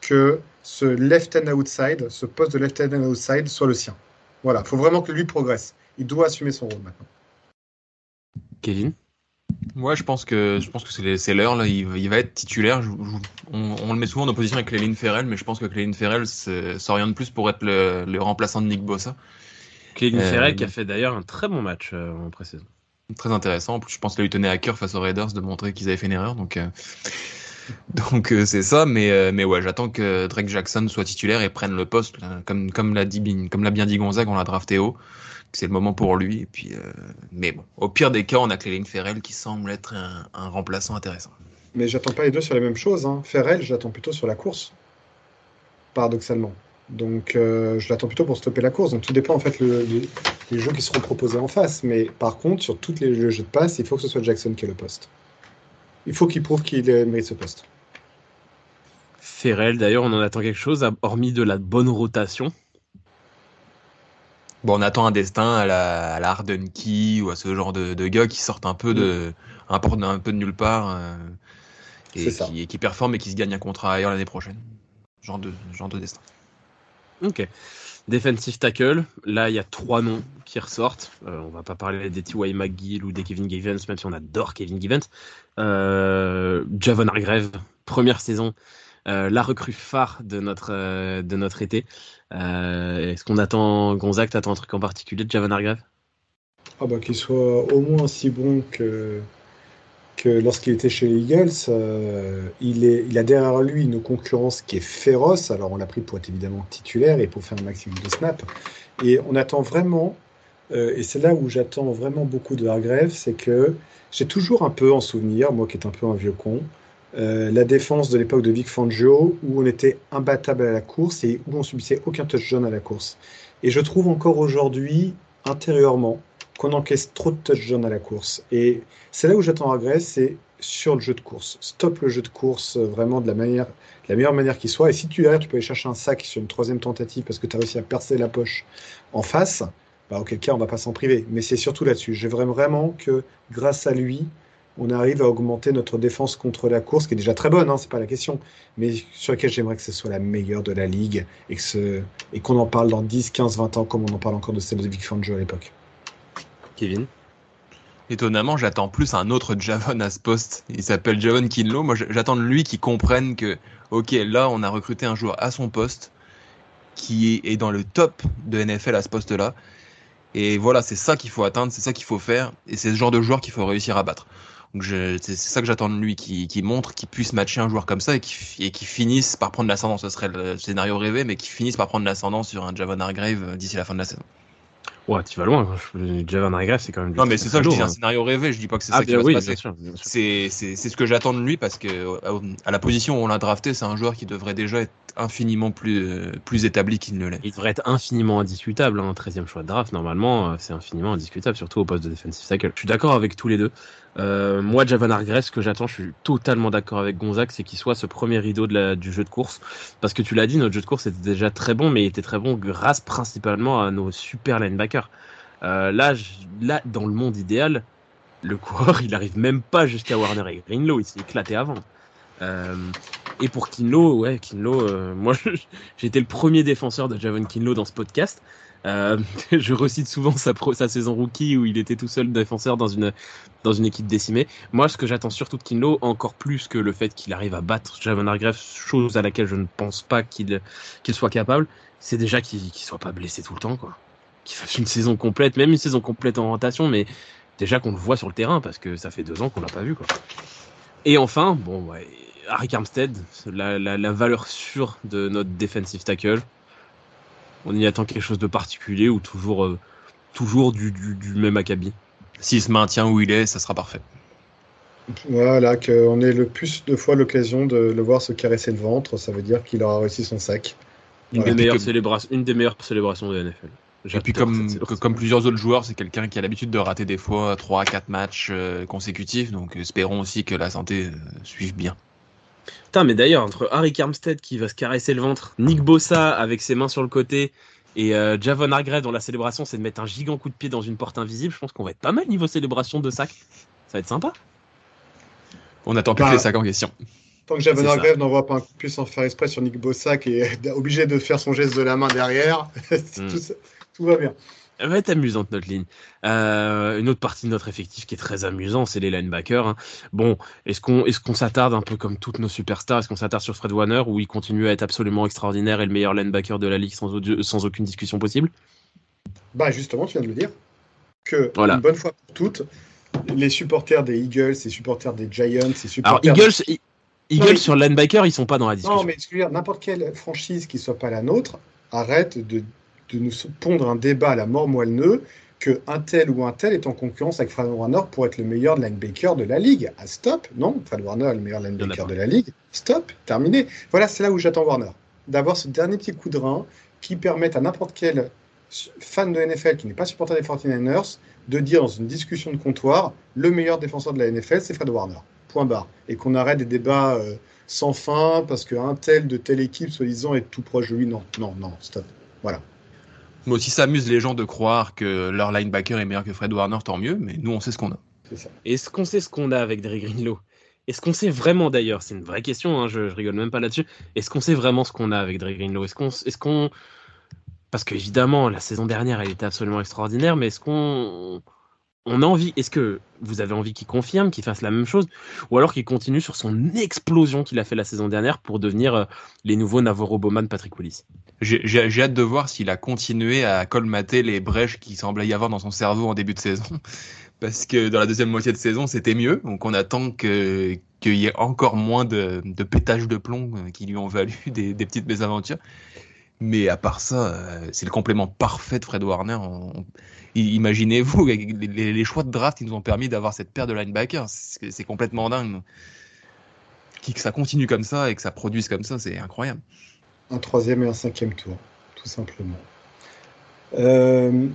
que ce left and outside, ce poste de left and outside soit le sien. Voilà, il faut vraiment que lui progresse. Il doit assumer son rôle maintenant. Kevin? Ouais, je pense que je pense que c'est l'heure là. Il, va être titulaire. on, le met souvent en opposition avec Cléline Ferrell, mais je pense que Cléline Ferrell s'oriente plus pour être le, remplaçant de Nick Bossa. Cléline euh, Ferrell qui a fait d'ailleurs un très bon match euh, en pré-saison. Très intéressant. En plus, je pense qu'il lui tenait à cœur face aux Raiders de montrer qu'ils avaient fait une erreur. Donc euh, donc c'est ça. Mais mais ouais, j'attends que Drake Jackson soit titulaire et prenne le poste comme comme l'a bien dit Gonzague, on l'a drafté haut c'est le moment pour lui. Et puis, euh, mais bon, au pire des cas, on a Cléline Ferrell qui semble être un, remplaçant intéressant. Mais j'attends pas les deux sur les mêmes choses. Hein. Ferrell, j'attends plutôt sur la course, paradoxalement. Donc, euh, je l'attends plutôt pour stopper la course. Donc, tout dépend en fait le, les jeux qui seront proposés en face. Mais par contre, sur tous les jeux de passe, il faut que ce soit Jackson qui ait le poste. Il faut qu'il prouve qu'il mérite ce poste. Ferrell, d'ailleurs, on en attend quelque chose, hormis de la bonne rotation? Bon, on attend un destin à la, à la Key ou à ce genre de, de, gars qui sortent un peu de, importe un peu de nulle part et, qui, qui, performe et qui se gagne un contrat ailleurs l'année prochaine. Genre de, genre de destin. Ok. Defensive tackle, là il y a trois noms qui ressortent. Euh, on va pas parler des T.Y. McGill ou des Kevin Givens, même si on adore Kevin Givens. Euh, Javon Hargrave, première saison, euh, la recrue phare de notre, euh, de notre été. Est-ce qu'on attend, Gonzague, t'attends un truc en particulier de Javon Hargrave? Ah bah, Qu'il soit au moins aussi bon que que lorsqu'il était chez les Eagles, il, est, il a derrière lui une concurrence qui est féroce. Alors on l'a pris pour être évidemment titulaire et pour faire un maximum de snaps. Et on attend vraiment, et c'est là où j'attends vraiment beaucoup de Hargrave, c'est que j'ai toujours un peu en souvenir, moi qui est un peu un vieux con, euh, la défense de l'époque de Vic Fangio où on était imbattable à la course et où on subissait aucun touchdown à la course. Et je trouve encore aujourd'hui, intérieurement, qu'on encaisse trop de touchdowns à la course. Et c'est là où j'attends regret, c'est sur le jeu de course. Stop le jeu de course euh, vraiment de la, manière, la meilleure manière qui soit. Et si tu derrière, tu peux aller chercher un sac sur une troisième tentative parce que tu as réussi à percer la poche en face, bah, auquel cas on va pas s'en priver. Mais c'est surtout là-dessus. J'aimerais vraiment que grâce à lui, on arrive à augmenter notre défense contre la course, qui est déjà très bonne, hein, c'est pas la question, mais sur laquelle j'aimerais que ce soit la meilleure de la ligue et qu'on et qu'on en parle dans 10, 15, 20 ans comme on en parle encore de celle de Vic Fangio à l'époque. Kevin? Étonnamment, j'attends plus un autre Javon à ce poste. Il s'appelle Javon Kinlo. Moi, j'attends de lui qu'il comprenne que, ok, là, on a recruté un joueur à son poste qui est dans le top de NFL à ce poste-là. Et voilà, c'est ça qu'il faut atteindre, c'est ça qu'il faut faire. Et c'est ce genre de joueur qu'il faut réussir à battre. Donc c'est ça que j'attends de lui, qui, montre qu'il puisse matcher un joueur comme ça et qui, finisse par prendre l'ascendant. Ce serait le scénario rêvé, mais qui finisse par prendre l'ascendant sur un Javon Hargrave d'ici la fin de la saison. Ouais, tu vas loin. Javan Hargrave, c'est quand même. Non, mais c'est ça, je dis, un hein. scénario rêvé. Je dis pas que c'est ah, ça qui va se passer. C'est ce que j'attends de lui parce que euh, à la position où on l'a drafté, c'est un joueur qui devrait déjà être infiniment plus, euh, plus établi qu'il ne l'est. Il devrait être infiniment indiscutable. Hein, 13e choix de draft, normalement, euh, c'est infiniment indiscutable, surtout au poste de defensive tackle. Je suis d'accord avec tous les deux. Euh, moi, Javan Hargrave, ce que j'attends, je suis totalement d'accord avec Gonzague, c'est qu'il soit ce premier rideau de la, du jeu de course. Parce que tu l'as dit, notre jeu de course était déjà très bon, mais il était très bon grâce principalement à nos super linebackers. Euh, là, là, dans le monde idéal, le coureur, il arrive même pas jusqu'à Warner et Greenlow, il s'est éclaté avant. Euh, et pour Kinlo, ouais, Kinlo, euh, moi j'étais le premier défenseur de Javon Kinlo dans ce podcast. Euh, je recite souvent sa, sa saison rookie où il était tout seul défenseur dans une, dans une équipe décimée. Moi, ce que j'attends surtout de Kinlo, encore plus que le fait qu'il arrive à battre Javon Hargrave, chose à laquelle je ne pense pas qu'il qu'il soit capable, c'est déjà qu'il ne soit pas blessé tout le temps, quoi. Qu'il fasse une saison complète, même une saison complète en rotation, mais déjà qu'on le voit sur le terrain parce que ça fait deux ans qu'on l'a pas vu, quoi. Et enfin, bon, ouais, Harry Armstead, la, la, la, valeur sûre de notre defensive tackle. On y attend quelque chose de particulier ou toujours, euh, toujours du, du, du, même acabit S'il se maintient où il est, ça sera parfait. Voilà, qu'on ait le plus de fois l'occasion de le voir se caresser le ventre, ça veut dire qu'il aura réussi son sac. Une, des, meilleures célébrations, une des meilleures célébrations de NFL. Et puis comme, comme plusieurs autres joueurs, c'est quelqu'un qui a l'habitude de rater des fois 3 à 4 matchs euh, consécutifs, donc espérons aussi que la santé euh, suive bien. Putain, mais d'ailleurs, entre Harry Armstead qui va se caresser le ventre, Nick Bossa avec ses mains sur le côté, et euh, Javon Hargrave dont la célébration c'est de mettre un gigant coup de pied dans une porte invisible, je pense qu'on va être pas mal niveau célébration de sac. Ça va être sympa. On attend plus bah, les sacs en question. Tant que Javon Hargrave n'envoie pas un coup de pied sans faire exprès sur Nick Bossa qui est obligé de faire son geste de la main derrière, hmm. tout va bien. Elle va être amusante notre ligne. Euh, une autre partie de notre effectif qui est très amusant, c'est les linebackers. Hein. Bon, est-ce qu'on est-ce qu'on s'attarde un peu comme toutes nos superstars? Est-ce qu'on s'attarde sur Fred Warner où il continue à être absolument extraordinaire et le meilleur linebacker de la ligue sans, sans aucune discussion possible? Bah justement, tu viens de le dire que une bonne fois pour toutes, les supporters des Eagles, les supporters des Giants, les supporters Alors Eagles, Eagles sur linebacker, ils sont pas dans la discussion. Non, mais n'importe quelle franchise qui soit pas la nôtre arrête de de nous pondre un débat à la mort moelleux que un tel ou un tel est en concurrence avec Fred Warner pour être le meilleur linebacker de la ligue. Ah, stop, non, Fred Warner est le meilleur linebacker de la ligue. Stop, terminé. Voilà, c'est là où j'attends Warner. D'avoir ce dernier petit coup de rein qui permette à n'importe quel fan de NFL qui n'est pas supporter des 49ers de dire dans une discussion de comptoir le meilleur défenseur de la NFL, c'est Fred Warner. Point barre. Et qu'on arrête des débats euh, sans fin parce qu'un tel de telle équipe, soi-disant, est tout proche de lui. Non, non, non, stop. Voilà. Moi aussi, ça amuse les gens de croire que leur linebacker est meilleur que Fred Warner, tant mieux, mais nous, on sait ce qu'on a. Est-ce qu'on sait ce qu'on a avec Dre Greenlow Est-ce qu'on sait vraiment d'ailleurs C'est une vraie question, hein, je, je, rigole même pas là-dessus. Est-ce qu'on sait vraiment ce qu'on a avec Dre Greenlow Est-ce qu'on. Est qu'on... Parce qu'évidemment, la saison dernière, elle était absolument extraordinaire, mais est-ce qu'on on a envie, est-ce que vous avez envie qu'il confirme, qu'il fasse la même chose, ou alors qu'il continue sur son explosion qu'il a fait la saison dernière pour devenir euh, les nouveaux Navarro Bowman, Patrick Willis? J'ai hâte de voir s'il a continué à colmater les brèches qui semblaient y avoir dans son cerveau en début de saison. Parce que dans la deuxième moitié de saison, c'était mieux. Donc on attend qu'il y ait encore moins de, de pétages de plomb euh, qui lui ont valu des, des petites mésaventures. Mais à part ça, euh, c'est le complément parfait de Fred Warner. Imaginez-vous les, choix de draft qui nous ont permis d'avoir cette paire de linebackers. C'est complètement dingue. Que ça continue comme ça et que ça produise comme ça, c'est incroyable. Un troisième et un cinquième tour, tout simplement. Euh,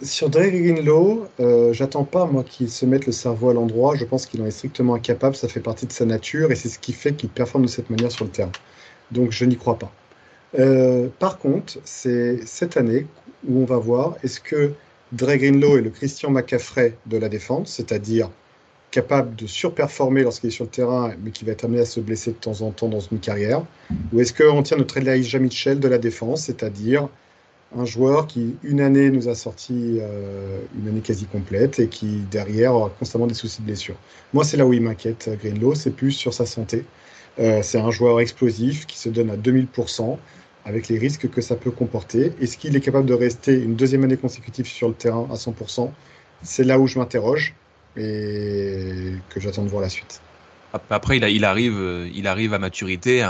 sur Dre Greenlow, euh, j'attends pas moi qu'il se mette le cerveau à l'endroit. Je pense qu'il en est strictement incapable. Ça fait partie de sa nature et c'est ce qui fait qu'il performe de cette manière sur le terrain. Donc je n'y crois pas. Euh, par contre, c'est cette année où on va voir est-ce que Dre Greenlow est le Christian McCaffrey de la défense, c'est-à-dire capable de surperformer lorsqu'il est sur le terrain, mais qui va être amené à se blesser de temps en temps dans une carrière. Ou est-ce qu'on tient notre Elijah Mitchell de la défense, c'est-à-dire un joueur qui, une année, nous a sorti euh, une année quasi complète et qui, derrière, aura constamment des soucis de blessure. Moi, c'est là où il m'inquiète, Greenlow, c'est plus sur sa santé. Euh, c'est un joueur explosif qui se donne à 2000%, avec les risques que ça peut comporter. Est-ce qu'il est capable de rester une deuxième année consécutive sur le terrain à 100% C'est là où je m'interroge et que j'attends de voir la suite. Après, il, arrive, il arrive à maturité,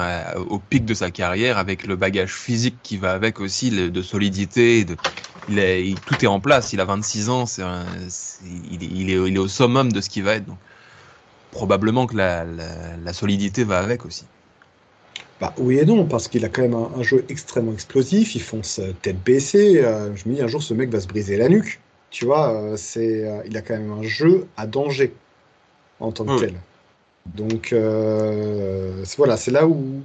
au pic de sa carrière, avec le bagage physique qui va avec aussi, de solidité. Tout est en place. Il a 26 ans, il, est, au summum de ce qu'il va être. Donc, probablement que la solidité va avec aussi. Bah, oui et non, parce qu'il a quand même un, jeu extrêmement explosif, il fonce tête baissée. Euh, je me dis, un jour, ce mec va se briser la nuque. Tu vois, euh, c'est, euh, il a quand même un jeu à danger en tant que tel. Donc, voilà, c'est là où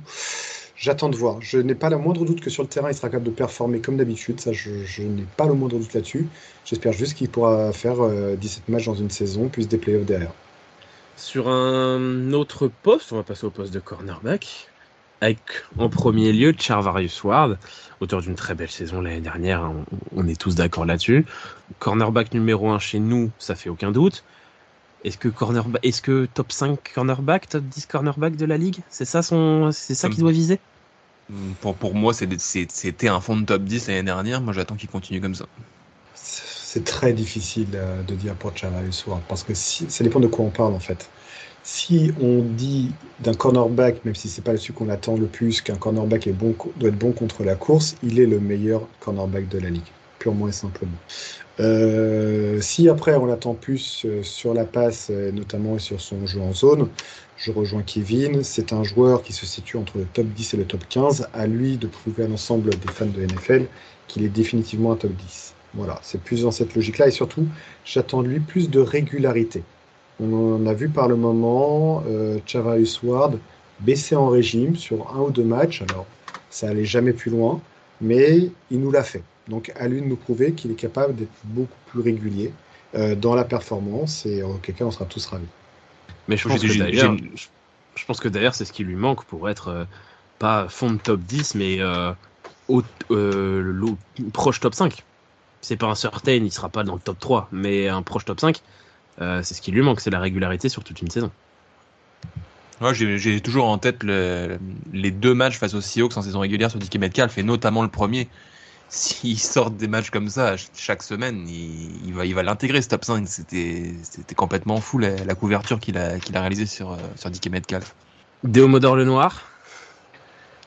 j'attends de voir. Je n'ai pas le moindre doute que sur le terrain, il sera capable de performer comme d'habitude. Ça, je, je n'ai pas le moindre doute là-dessus. J'espère juste qu'il pourra faire 17 matchs dans une saison, plus des playoffs derrière. Sur un autre poste, on va passer au poste de cornerback avec en premier lieu Charvarius Ward, auteur d'une très belle saison l'année dernière, on, est tous d'accord là-dessus. Cornerback numéro 1 chez nous, ça fait aucun doute. Est-ce que, est que top 5 cornerback, top 10 cornerback de la ligue C'est ça, son... c'est ça qu'il doit viser? Pour, pour moi, c'était un fond de top 10 l'année dernière. Moi, j'attends qu'il continue comme ça. C'est très difficile euh, de dire pour Charvarius Ward parce que si, ça dépend de quoi on parle en fait si on dit d'un cornerback, même si c'est pas celui qu'on attend le plus, qu'un cornerback est bon, doit être bon contre la course, il est le meilleur cornerback de la ligue, purement et simplement. Euh, si après on l'attend plus euh, sur la passe, euh, notamment sur son jeu en zone, je rejoins Kevin. C'est un joueur qui se situe entre le top 10 et le top 15. À lui de prouver à l'ensemble des fans de NFL qu'il est définitivement un top 10. Voilà, c'est plus dans cette logique-là. Et surtout, j'attends de lui plus de régularité. On a vu par le moment euh, Ward baisser en régime sur un ou deux matchs. Alors, ça allait jamais plus loin, mais il nous l'a fait. Donc, à lui de nous prouver qu'il est capable d'être beaucoup plus régulier euh, dans la performance et auquel cas on sera tous ravis. Mais je pense, que d'ailleurs, je, pense que d'ailleurs, c'est ce qui lui manque pour être euh, pas fond de top 10, mais euh, proche top 5. C'est pas un certain, il sera pas dans le top 3, mais un proche top 5. Euh, c'est ce qui lui manque, c'est la régularité sur toute une saison. Ouais, j'ai toujours en tête les deux matchs face aux Seahawks en saison régulière sur Dicky Metcalf et notamment le premier. S'il sort des matchs comme ça chaque semaine, il, va, il va l'intégrer ce top 5. C'était complètement fou la, couverture qu'il a, qu'il a réalisée sur, euh, sur Dicky Metcalf. Déomodor le Noir,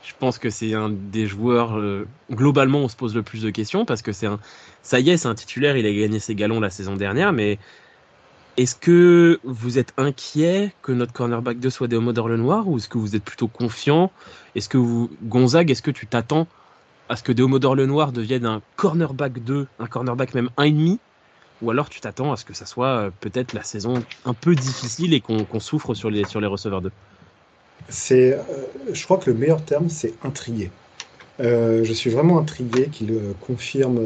je pense que c'est un des joueurs. Euh, globalement, on se pose le plus de questions parce que c'est un. Ça y est, c'est un titulaire. Il a gagné ses galons la saison dernière, mais est-ce que vous êtes inquiet que notre cornerback 2 soit Déomodor le Noir ou est-ce que vous êtes plutôt confiant? Est-ce que vous, Gonzague, est-ce que tu t'attends à ce que Déomodor le Noir devienne un cornerback 2, un cornerback même 1,5 Ou alors tu t'attends à ce que ça soit euh, peut-être la saison un peu difficile et qu'on souffre sur les, receveurs 2 c'est, euh, Je crois que le meilleur terme, c'est intrigué. Euh, je suis vraiment intrigué qu'il confirme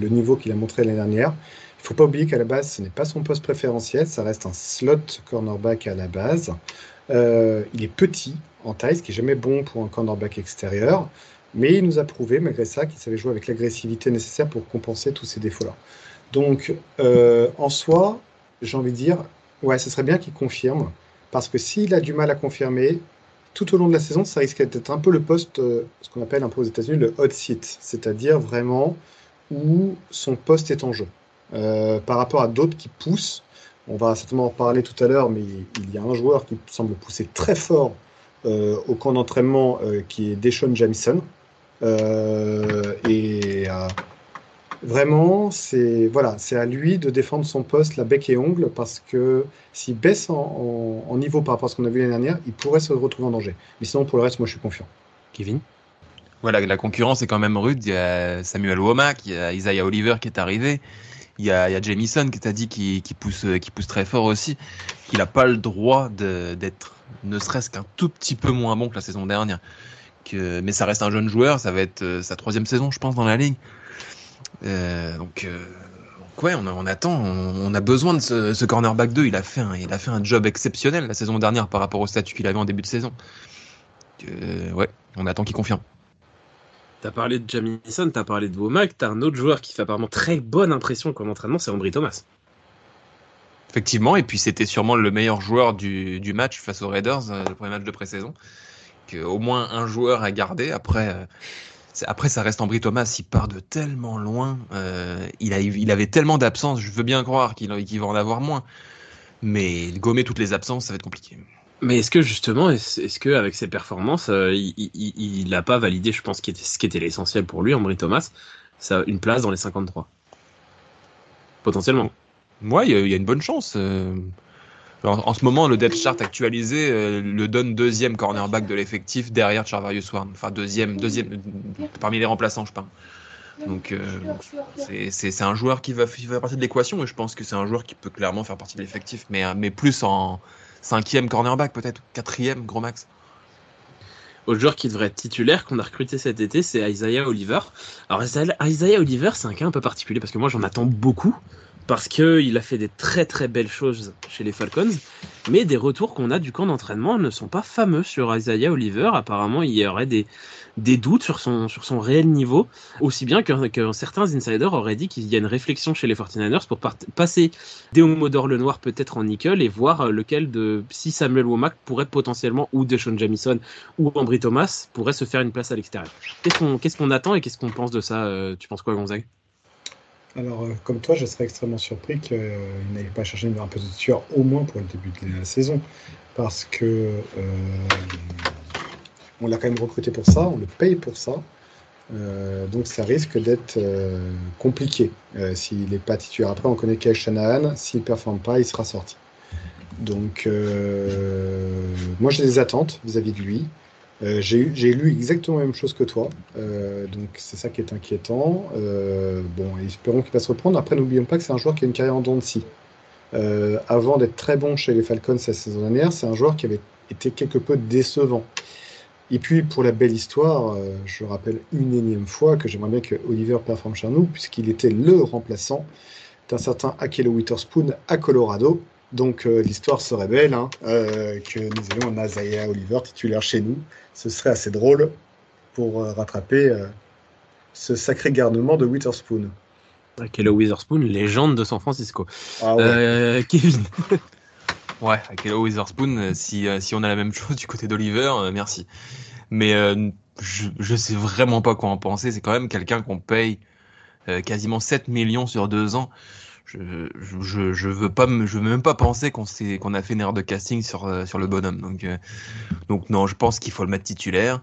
le niveau qu'il a montré l'année dernière. Il ne faut pas oublier qu'à la base, ce n'est pas son poste préférentiel, ça reste un slot cornerback à la base. Euh, il est petit en taille, ce qui n'est jamais bon pour un cornerback extérieur, mais il nous a prouvé, malgré ça, qu'il savait jouer avec l'agressivité nécessaire pour compenser tous ces défauts-là. Donc, euh, en soi, j'ai envie de dire, ouais, ce serait bien qu'il confirme, parce que s'il a du mal à confirmer, tout au long de la saison, ça risque d'être un peu le poste, euh, ce qu'on appelle un peu aux États-Unis le hot seat, c'est-à-dire vraiment où son poste est en jeu. Euh, par rapport à d'autres qui poussent, on va certainement en reparler tout à l'heure, mais il y a un joueur qui semble pousser très fort euh, au camp d'entraînement qui est Deshaun Jamison. et Vraiment, c'est voilà, c'est à lui de défendre son poste, la bec et ongle, parce que s'il baisse en, niveau par rapport à ce qu'on a vu l'année dernière, il pourrait se retrouver en danger. Mais sinon, pour le reste, moi, je suis confiant. Kevin? Voilà, la concurrence est quand même rude. Il y a Samuel Womack, il y a Isaiah Oliver qui est arrivé. Il y a, il y a Jamison qui t'a dit qui, qui, pousse, qui pousse très fort aussi. Il n'a pas le droit d'être ne serait-ce qu'un tout petit peu moins bon que la saison dernière. Que, mais ça reste un jeune joueur, ça va être euh, sa troisième saison, je pense, dans la ligue. Euh, donc, euh, ouais, on, on attend, on, a besoin de ce, cornerback 2. Il a, fait un, il a fait un job exceptionnel la saison dernière par rapport au statut qu'il avait en début de saison. Euh, ouais, on attend qu'il confirme. T'as parlé de Jamison, t'as parlé de Womack, t'as un autre joueur qui fait apparemment très bonne impression comme entraînement, c'est Ambry Thomas. Effectivement, et puis c'était sûrement le meilleur joueur du, match face aux Raiders, le premier match de pré-saison. Au moins un joueur à garder. Après, après, ça reste Ambry Thomas. Il part de tellement loin. Euh, a, il avait tellement d'absences. Je veux bien croire qu'il va en avoir moins. Mais gommer toutes les absences, ça va être compliqué. Mais est-ce que justement, est-ce que avec ses performances, euh, il n'a pas validé, je pense, ce qui était, qui l'essentiel pour lui, Ambry Thomas, ça, une place dans les 53 Potentiellement. Moi, il y, a une bonne chance. Euh, en, ce moment, le depth chart actualisé euh, le donne deuxième cornerback de l'effectif derrière Charvarius Warren. Enfin, deuxième, deuxième parmi les remplaçants, je pense. Donc, euh, c'est un joueur qui va faire partie de l'équation et je pense que c'est un joueur qui peut clairement faire partie de l'effectif, mais, euh, mais plus en cinquième cornerback, peut-être, quatrième, gros max. Autre joueur qui devrait être titulaire, qu'on a recruté cet été, c'est Isaiah Oliver. Alors, Isaiah Oliver, c'est un cas un peu particulier parce que moi, j'en attends beaucoup parce qu'il a fait des très très belles choses chez les Falcons, mais des retours qu'on a du camp d'entraînement ne sont pas fameux sur Isaiah Oliver. Apparemment, il y aurait des, des doutes sur son, sur son réel niveau, aussi bien que, certains insiders auraient dit qu'il y a une réflexion chez les 49ers pour passer Deomodor le Noir peut-être en nickel et voir lequel de si Samuel Womack pourrait potentiellement, ou Deshaun Jamison, ou Ambry Thomas pourrait se faire une place à l'extérieur. Qu'est-ce qu'on attend et qu'est-ce qu'on pense de ça euh, Tu penses quoi, Gonzague? Alors, euh, comme toi, je serais extrêmement surpris qu'il n'ait pas cherché un peu de tueur au moins pour le début de la saison. Parce que euh, on l'a quand même recruté pour ça, on le paye pour ça. Euh, donc ça risque d'être compliqué s'il n'est pas titulaire. Après, on connaît Kyle Shanahan, s'il ne performe pas, il sera sorti. Donc, moi j'ai des attentes vis à -vis de lui. Euh, j'ai lu exactement la même chose que toi, euh, donc c'est ça qui est inquiétant. Euh, bon, espérons qu'il va se reprendre. Après, n'oublions pas que c'est un joueur qui a une carrière en dents de scie. avant d'être très bon chez les Falcons la saison dernière, c'est un joueur qui avait été quelque peu décevant. Et puis, pour la belle histoire, je rappelle une énième fois que j'aimerais bien que Oliver performe chez nous, puisqu'il était le remplaçant d'un certain Akelo Witherspoon à Colorado. Donc euh, l'histoire serait belle, hein, euh, que nous ayons un Isaiah Oliver titulaire chez nous. Ce serait assez drôle pour euh, rattraper ce sacré garnement de Witherspoon. Akello Witherspoon, légende de San Francisco. Ah ouais. Kevin. ouais, Akello Witherspoon, si, si on a la même chose du côté d'Oliver, merci. Mais je, je sais vraiment pas quoi en penser. C'est quand même quelqu'un qu'on paye quasiment 7 millions sur deux ans je, je, je, veux pas, je veux même pas penser qu'on qu'on a fait une erreur de casting sur euh, sur le bonhomme. Donc euh, donc non, je pense qu'il faut le mettre titulaire.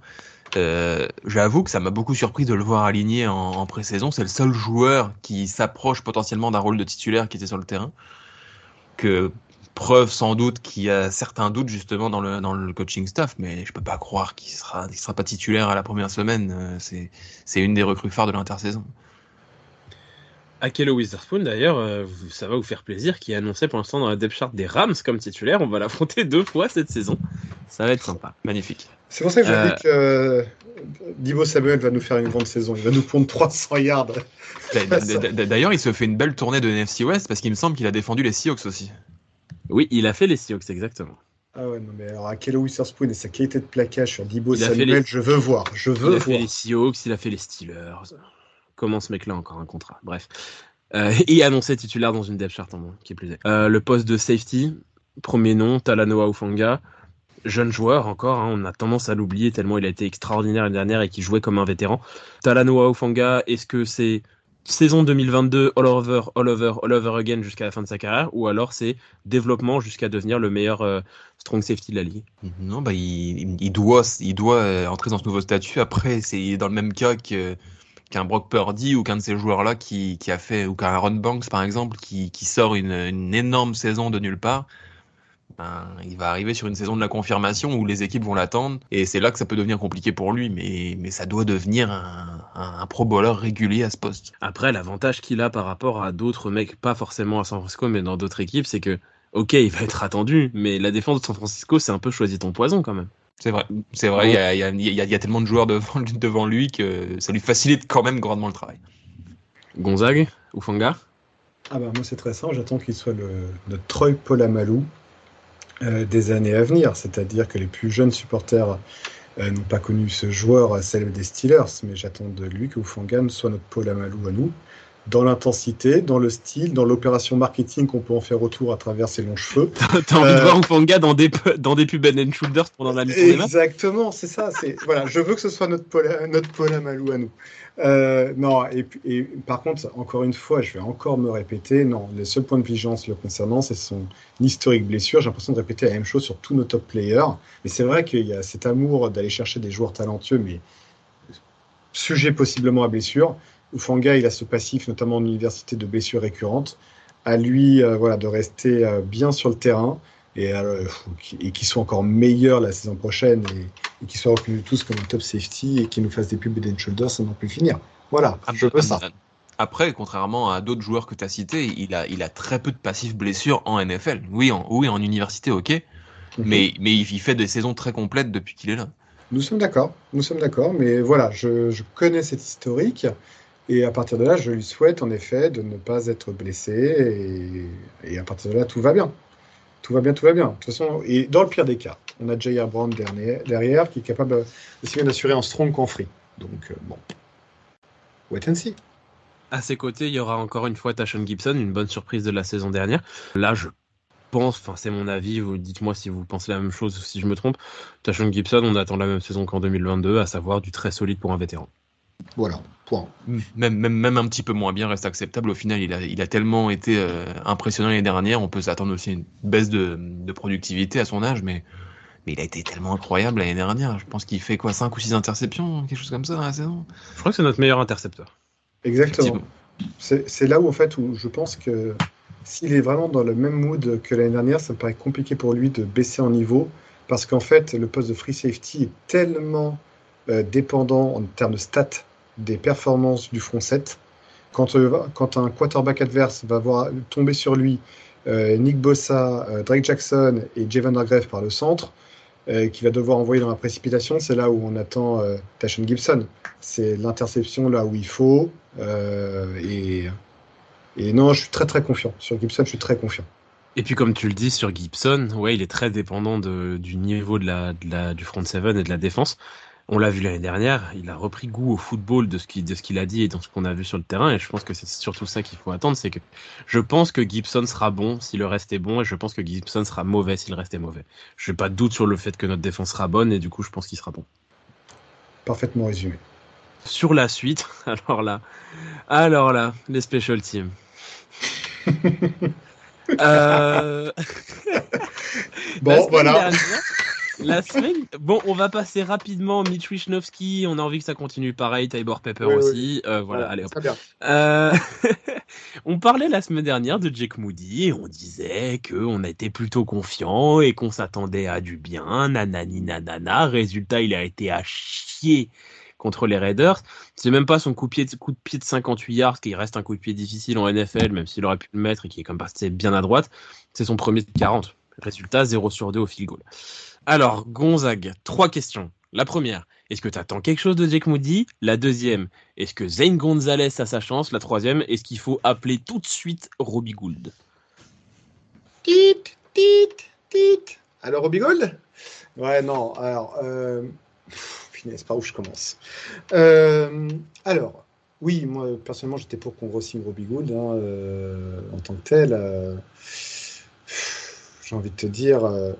Euh, J'avoue que ça m'a beaucoup surpris de le voir aligné en, en pré-saison. C'est le seul joueur qui s'approche potentiellement d'un rôle de titulaire qui était sur le terrain. Que preuve sans doute qu'il y a certains doutes justement dans le, dans le coaching staff, mais je peux pas croire qu'il sera, il sera pas titulaire à la première semaine. Euh, c'est une des recrues phares de l'intersaison. Akello Witherspoon, d'ailleurs, euh, ça va vous faire plaisir, qui est annoncé pour l'instant dans la depth chart des Rams comme titulaire. On va l'affronter deux fois cette saison. Ça va être sympa. Magnifique. C'est pour ça que je euh... dis que euh, Divo Samuel va nous faire une grande saison. Il va nous prendre 300 yards. D'ailleurs, il se fait une belle tournée de NFC West parce qu'il me semble qu'il a défendu les Seahawks aussi. Oui, il a fait les Seahawks, exactement. Ah ouais, non, mais alors à Kello Witherspoon et sa qualité de plaquage sur Dibo Samuel, je veux voir. Je veux il a voir. fait les Seahawks, il a fait les Steelers. Comment ce mec-là encore un contrat? Bref. Euh, et annoncé titulaire dans une depth chart en moins, qui est plus. Euh, le poste de safety, premier nom, Talanoa Ufanga jeune joueur encore, hein, on a tendance à l'oublier tellement il a été extraordinaire l'année dernière et qu'il jouait comme un vétéran. Talanoa Ofanga, est-ce que c'est saison 2022 all over, all over, all over again jusqu'à la fin de sa carrière ou alors c'est développement jusqu'à devenir le meilleur euh, strong safety de la ligue Non, bah il, doit, il doit euh, entrer dans ce nouveau statut. Après, c'est dans le même cas que qu'un Brock Purdy ou qu'un de ces joueurs-là qui, qui, a fait, ou qu'un Aaron Banks par exemple, qui, qui sort une énorme saison de nulle part ben, il va arriver sur une saison de la confirmation où les équipes vont l'attendre et c'est là que ça peut devenir compliqué pour lui, mais, mais ça doit devenir un, un, pro bowler régulier à ce poste. Après, l'avantage qu'il a par rapport à d'autres mecs, pas forcément à San Francisco, mais dans d'autres équipes, c'est que, ok, il va être attendu, mais la défense de San Francisco, c'est un peu choisi ton poison quand même. C'est vrai, c'est vrai, il y, a, y, a, y, a, tellement de joueurs devant, devant lui que ça lui facilite quand même grandement le travail. Gonzague ou Fanga? Ah bah moi c'est très simple, j'attends qu'il soit le, notre Troy Polamalou euh, des années à venir. C'est-à-dire que les plus jeunes supporters euh, n'ont pas connu ce joueur celle des Steelers, mais j'attends de lui que Ufangam soit notre Paul Amalou à nous, dans l'intensité, dans le style, dans l'opération marketing qu'on peut en faire autour à travers ses longs cheveux. T'as envie de voir Ufanga dans des, dans des pubs and Shoulders pendant la mission Exactement, c'est ça. Voilà, je veux que ce soit notre Paul, notre Paul Amalou à nous. Euh, non, et, et, par contre, encore une fois, je vais encore me répéter, non, le seul point de vigilance le concernant, c'est son historique blessure. J'ai l'impression de répéter la même chose sur tous nos top players. Mais c'est vrai qu'il y a cet amour d'aller chercher des joueurs talentueux, mais sujet possiblement à blessure. Ufanga, il a ce passif, notamment en université, de blessures récurrentes. À lui, euh, voilà, de rester euh, bien sur le terrain et, euh, et qu'il soit encore meilleur la saison prochaine et, et qu'il soit reconnu tous comme un top safety et qu'il nous fasse des pubs and shoulders, ça n'en peut finir. Voilà, ah, je veux ça. Après, contrairement à d'autres joueurs que tu as cités, il a, il a très peu de passifs blessures en NFL. Oui, en, oui, en université, ok. Mm -hmm. Mais, mais il fait des saisons très complètes depuis qu'il est là. Nous sommes d'accord, nous sommes d'accord, mais voilà, je, je, connais cet historique et à partir de là, je lui souhaite en effet de ne pas être blessé et, à partir de là, tout va bien tout va bien, tout va bien. De toute façon, et dans le pire des cas, on a J.R. Brown derrière, qui est capable aussi bien d'assurer un strong qu'en free. Donc, euh, bon, wait and see. À ses côtés, il y aura encore une fois Tashon Gibson, une bonne surprise de la saison dernière. Là, je pense, enfin c'est mon avis, vous dites-moi si vous pensez la même chose ou si je me trompe. Tashon Gibson, on attend la même saison qu'en 2022, à savoir du très solide pour un vétéran. Voilà, point. Même, même, même un petit peu moins bien reste acceptable. Au final, il a, il a tellement été euh, impressionnant l'année dernière. On peut s'attendre aussi à une baisse de, de, productivité à son âge, mais, mais il a été tellement incroyable l'année dernière. Je pense qu'il fait quoi, 5 ou 6 interceptions, quelque chose comme ça dans la saison? Je crois que c'est notre meilleur intercepteur. Exactement. C'est là où, en fait, où je pense que s'il est vraiment dans le même mood que l'année dernière, ça me paraît compliqué pour lui de baisser en niveau, parce qu'en fait, le poste de free safety est tellement euh, dépendant en termes de stats des performances du front 7. Quand, euh, quand un quarterback adverse va voir tomber sur lui euh, Nick Bossa, euh, Drake Jackson et Javon Hargrave par le centre, qui va devoir envoyer dans la précipitation, c'est là où on attend Tashon Gibson. C'est l'interception là où il faut. et, non, je suis très très confiant. Sur Gibson, je suis très confiant. Et puis comme tu le dis sur Gibson, ouais, il est très dépendant du niveau de la, du front 7 et de la défense. On l'a vu l'année dernière, il a repris goût au football de ce qu'il a dit et de ce qu'on a vu sur le terrain. Et je pense que c'est surtout ça qu'il faut attendre, c'est que je pense que Gibson sera bon si le reste est bon, et je pense que Gibson sera mauvais si le reste est mauvais. Je n'ai pas de doute sur le fait que notre défense sera bonne, et du coup, je pense qu'il sera bon. Parfaitement résumé. Sur la suite, alors là, alors là, les special teams. euh... bon, voilà. Dernière, la semaine. Bon, on va passer rapidement Mitch Wisnowski. On a envie que ça continue pareil. Tybor Pepper oui, aussi. Oui. Euh, voilà, allez. Hop. Euh... on parlait la semaine dernière de Jake Moody et on disait que on était plutôt confiant et qu'on s'attendait à du bien. Nanani nanana. Résultat, il a été à chier contre les Raiders. C'est même pas son coup de, pied, coup de pied de 58 yards qui reste un coup de pied difficile en NFL, même s'il aurait pu le mettre et qui est comme passé bien à droite. C'est son premier de 40 Résultat 0 sur 2 au field goal. Alors, Gonzague, trois questions. La première, est-ce que tu attends quelque chose de Jake Moody? La deuxième, est-ce que Zane Gonzalez a sa chance? La troisième, est-ce qu'il faut appeler tout de suite Robbie Gould? Tit, tit, tit. Alors, Robbie Gould? Ouais, non. Alors, euh... Pff, pas où je commence? Euh, alors, oui, moi, personnellement, j'étais pour qu'on re-signe Robbie Gould hein, euh, en tant que tel. Euh, J'ai envie de te dire, euh,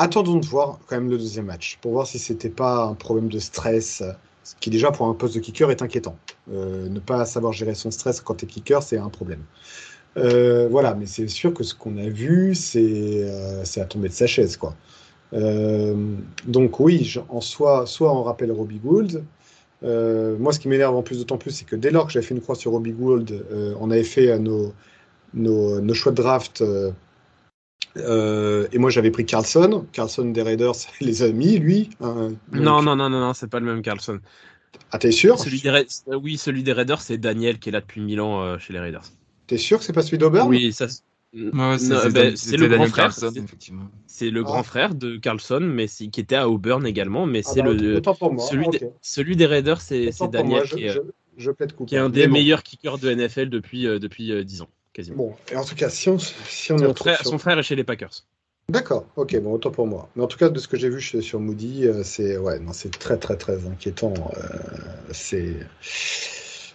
attendons de voir quand même le deuxième match pour voir si c'était pas un problème de stress, ce qui déjà pour un poste de kicker est inquiétant. Euh, ne pas savoir gérer son stress quand tu es kicker, c'est un problème. Euh, voilà, mais c'est sûr que ce qu'on a vu, c'est euh, à tomber de sa chaise, quoi. Euh, donc oui, en soi, soit on rappelle Robbie Gould. Moi, ce qui m'énerve en plus d'autant plus, c'est que dès lors que j'avais fait une croix sur Robbie Gould, on avait fait nos, nos, nos choix de draft. Euh, euh, et moi, j'avais pris Carlson. Carlson des Raiders, les a mis, lui. hein. Donc- Non, non, non, non, non, c'est pas le même Carlson. Ah, t'es sûr? Celui des Ra- euh, oui, celui des Raiders, c'est Daniel qui est là depuis 1000 ans euh, chez les Raiders. T'es sûr que c'est pas celui d'Auburn? Oui, ça. Ouais, c'est ben, le grand frère. Carlson, c'est- effectivement. C'est le Ah. grand frère de Carlson, mais c'est- qui était à Auburn également. Mais Ah c'est bah, le autant pour moi. celui, Ah, des, ok. celui des Raiders, c'est Daniel moi, je, qui, est, je, je plaide coupable. qui est un des bon. meilleurs kickers de NFL depuis euh, depuis euh, 10 ans, quasiment. Bon, et en tout cas, si on, si on est Son frère, sur- son frère est chez les Packers. D'accord, ok, bon, autant pour moi. Mais en tout cas, de ce que j'ai vu chez- sur Moody, euh, c'est ouais, non, c'est très très très inquiétant. Euh, c'est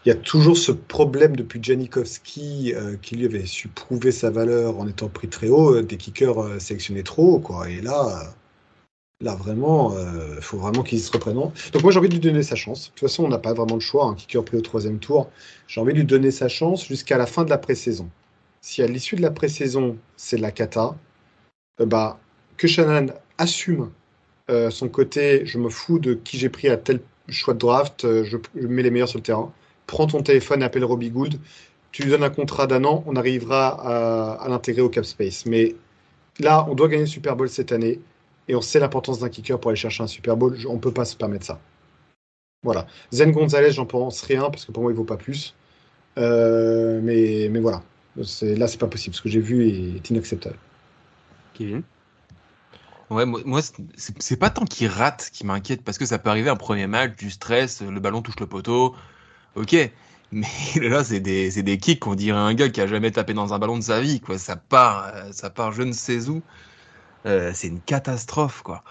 il y a toujours ce problème depuis Janikowski euh, qui lui avait su prouver sa valeur en étant pris très haut, euh, des kickers euh, sélectionnés trop haut, quoi. Et là, euh, là vraiment, il faut vraiment qu'il se reprenne. en- Donc moi, j'ai envie de lui donner sa chance. De toute façon, on n'a pas vraiment le choix. Un kicker pris au troisième tour, j'ai envie de lui donner sa chance jusqu'à la fin de la pré-saison. Si à l'issue de la pré-saison, c'est la cata, euh, bah, que Shannon assume euh, son côté, je me fous de qui j'ai pris à tel choix de draft, euh, je, je mets les meilleurs sur le terrain. Prends ton téléphone, appelle Robbie Gould, tu lui donnes un contrat d'un an, on arrivera à, à l'intégrer au cap space. Mais là, on doit gagner le Super Bowl cette année et on sait l'importance d'un kicker pour aller chercher un Super Bowl. On ne peut pas se permettre ça. Voilà. Zen Gonzalez, j'en pense rien parce que pour moi, il vaut pas plus. Euh, mais, mais voilà. Là, c'est pas possible. Ce que j'ai vu est inacceptable. Kevin? Ouais, moi, c'est pas tant qu'il rate qui m'inquiète parce que ça peut arriver un premier match, du stress, le ballon touche le poteau. Ok. Mais là, c'est des, des kicks qu'on dirait un gars qui a jamais tapé dans un ballon de sa vie, quoi. Ça part, euh, ça part je ne sais où. Euh, c'est une catastrophe, quoi.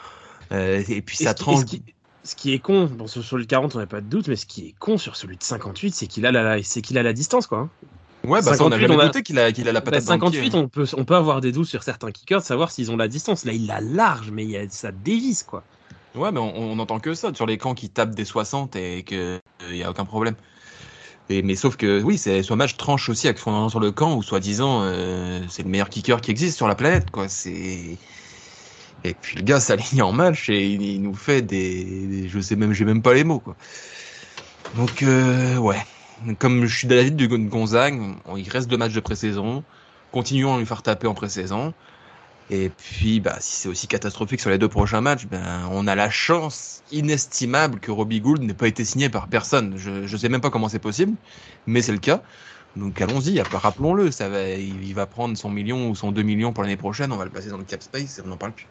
Euh, et puis Et ça tranche. ce qui- ce qui est con, bon, sur, le 40, on n'a pas de doute, mais ce qui est con sur celui de 58, c'est qu'il a la, c'est qu'il a la distance, quoi. hein. Ouais, bah ça, on a 58, jamais on a- douté qu'il a, qu'il a la Bah, patate dans le pied. 58, on peut, on peut avoir des doutes sur certains kickers de savoir s'ils ont la distance. Là, il l'a large, mais il a, ça dévisse, quoi. Ouais, mais on, on entend que ça sur les camps qui tapent des 60 et que il y a aucun problème. Et, mais sauf que oui, c'est ce match tranche aussi avec fondament sur le camp où soi-disant euh, c'est le meilleur kicker qui existe sur la planète, quoi. C'est et puis le gars s'aligne en match et il, nous fait des, je sais même, j'ai même pas les mots, quoi. Donc euh, ouais, comme je suis de l'avis de Gon- Gonzague, on- il reste deux matchs de pré-saison. Continuons à lui faire taper en pré-saison. Et puis, bah, si c'est aussi catastrophique sur les deux prochains matchs, ben, on a la chance inestimable que Robbie Gould n'ait pas été signé par personne. Je, je sais même pas comment c'est possible, mais c'est le cas. Donc allons-y, rappelons-le, ça va, il, il va prendre son million ou son 2 millions pour l'année prochaine, on va le placer dans le cap space et on n'en parle plus.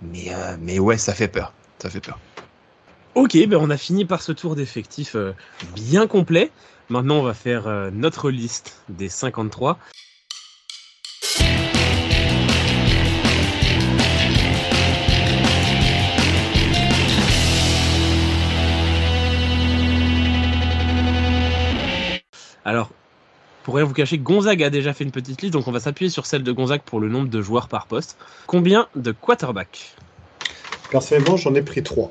Mais, euh, mais ouais, ça fait peur, ça fait peur. Ok, ben on a fini par ce tour d'effectifs euh, bien complet. Maintenant, on va faire euh, notre liste des 53. Alors, pour rien vous cacher, Gonzague a déjà fait une petite liste, donc on va s'appuyer sur celle de Gonzague pour le nombre de joueurs par poste. Combien de quarterbacks? Personnellement, j'en ai pris trois.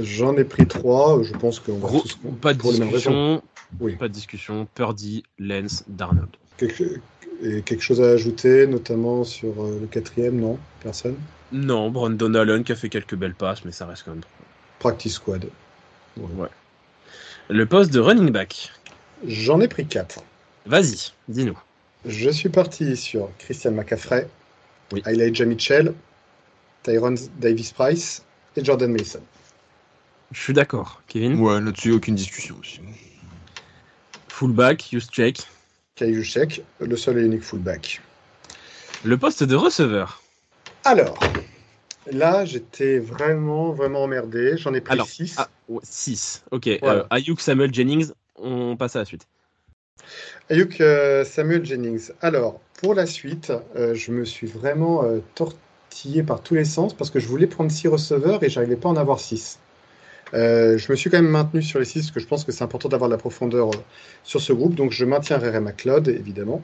J'en ai pris trois. Je pense qu'on va Gros, tous pas de pour discussion, Oui. pas de discussion. Purdy, Lens, Darnold. Quelque, et quelque chose à ajouter, notamment sur euh, le quatrième, non Personne? Non, Brandon Allen qui a fait quelques belles passes, mais ça reste quand même. Practice squad. Ouais. Le poste de running back. J'en ai pris quatre. Vas-y, dis-nous. Je suis parti sur Christian McCaffrey, Oui. Elijah Mitchell, Tyron Davis Price et Jordan Mason. Je suis d'accord. Kevin. Ouais, là-dessus, aucune discussion aussi. Fullback, Juszczyk. Juszczyk, le seul et unique fullback. Le poste de receveur. Alors, là, j'étais vraiment, vraiment emmerdé. J'en ai pris Alors, 6. ah, 6. Ok. Voilà. Euh, Ayuk, Samuel Jennings, on passe à la suite. Ayuk euh, Samuel Jennings. Alors, pour la suite, euh, je me suis vraiment euh, tortillé par tous les sens parce que je voulais prendre 6 receveurs et j'arrivais pas à en avoir 6. je me suis quand même maintenu sur les 6 parce que je pense que c'est important d'avoir de la profondeur sur ce groupe. Donc, je maintiens Rere McLeod, évidemment.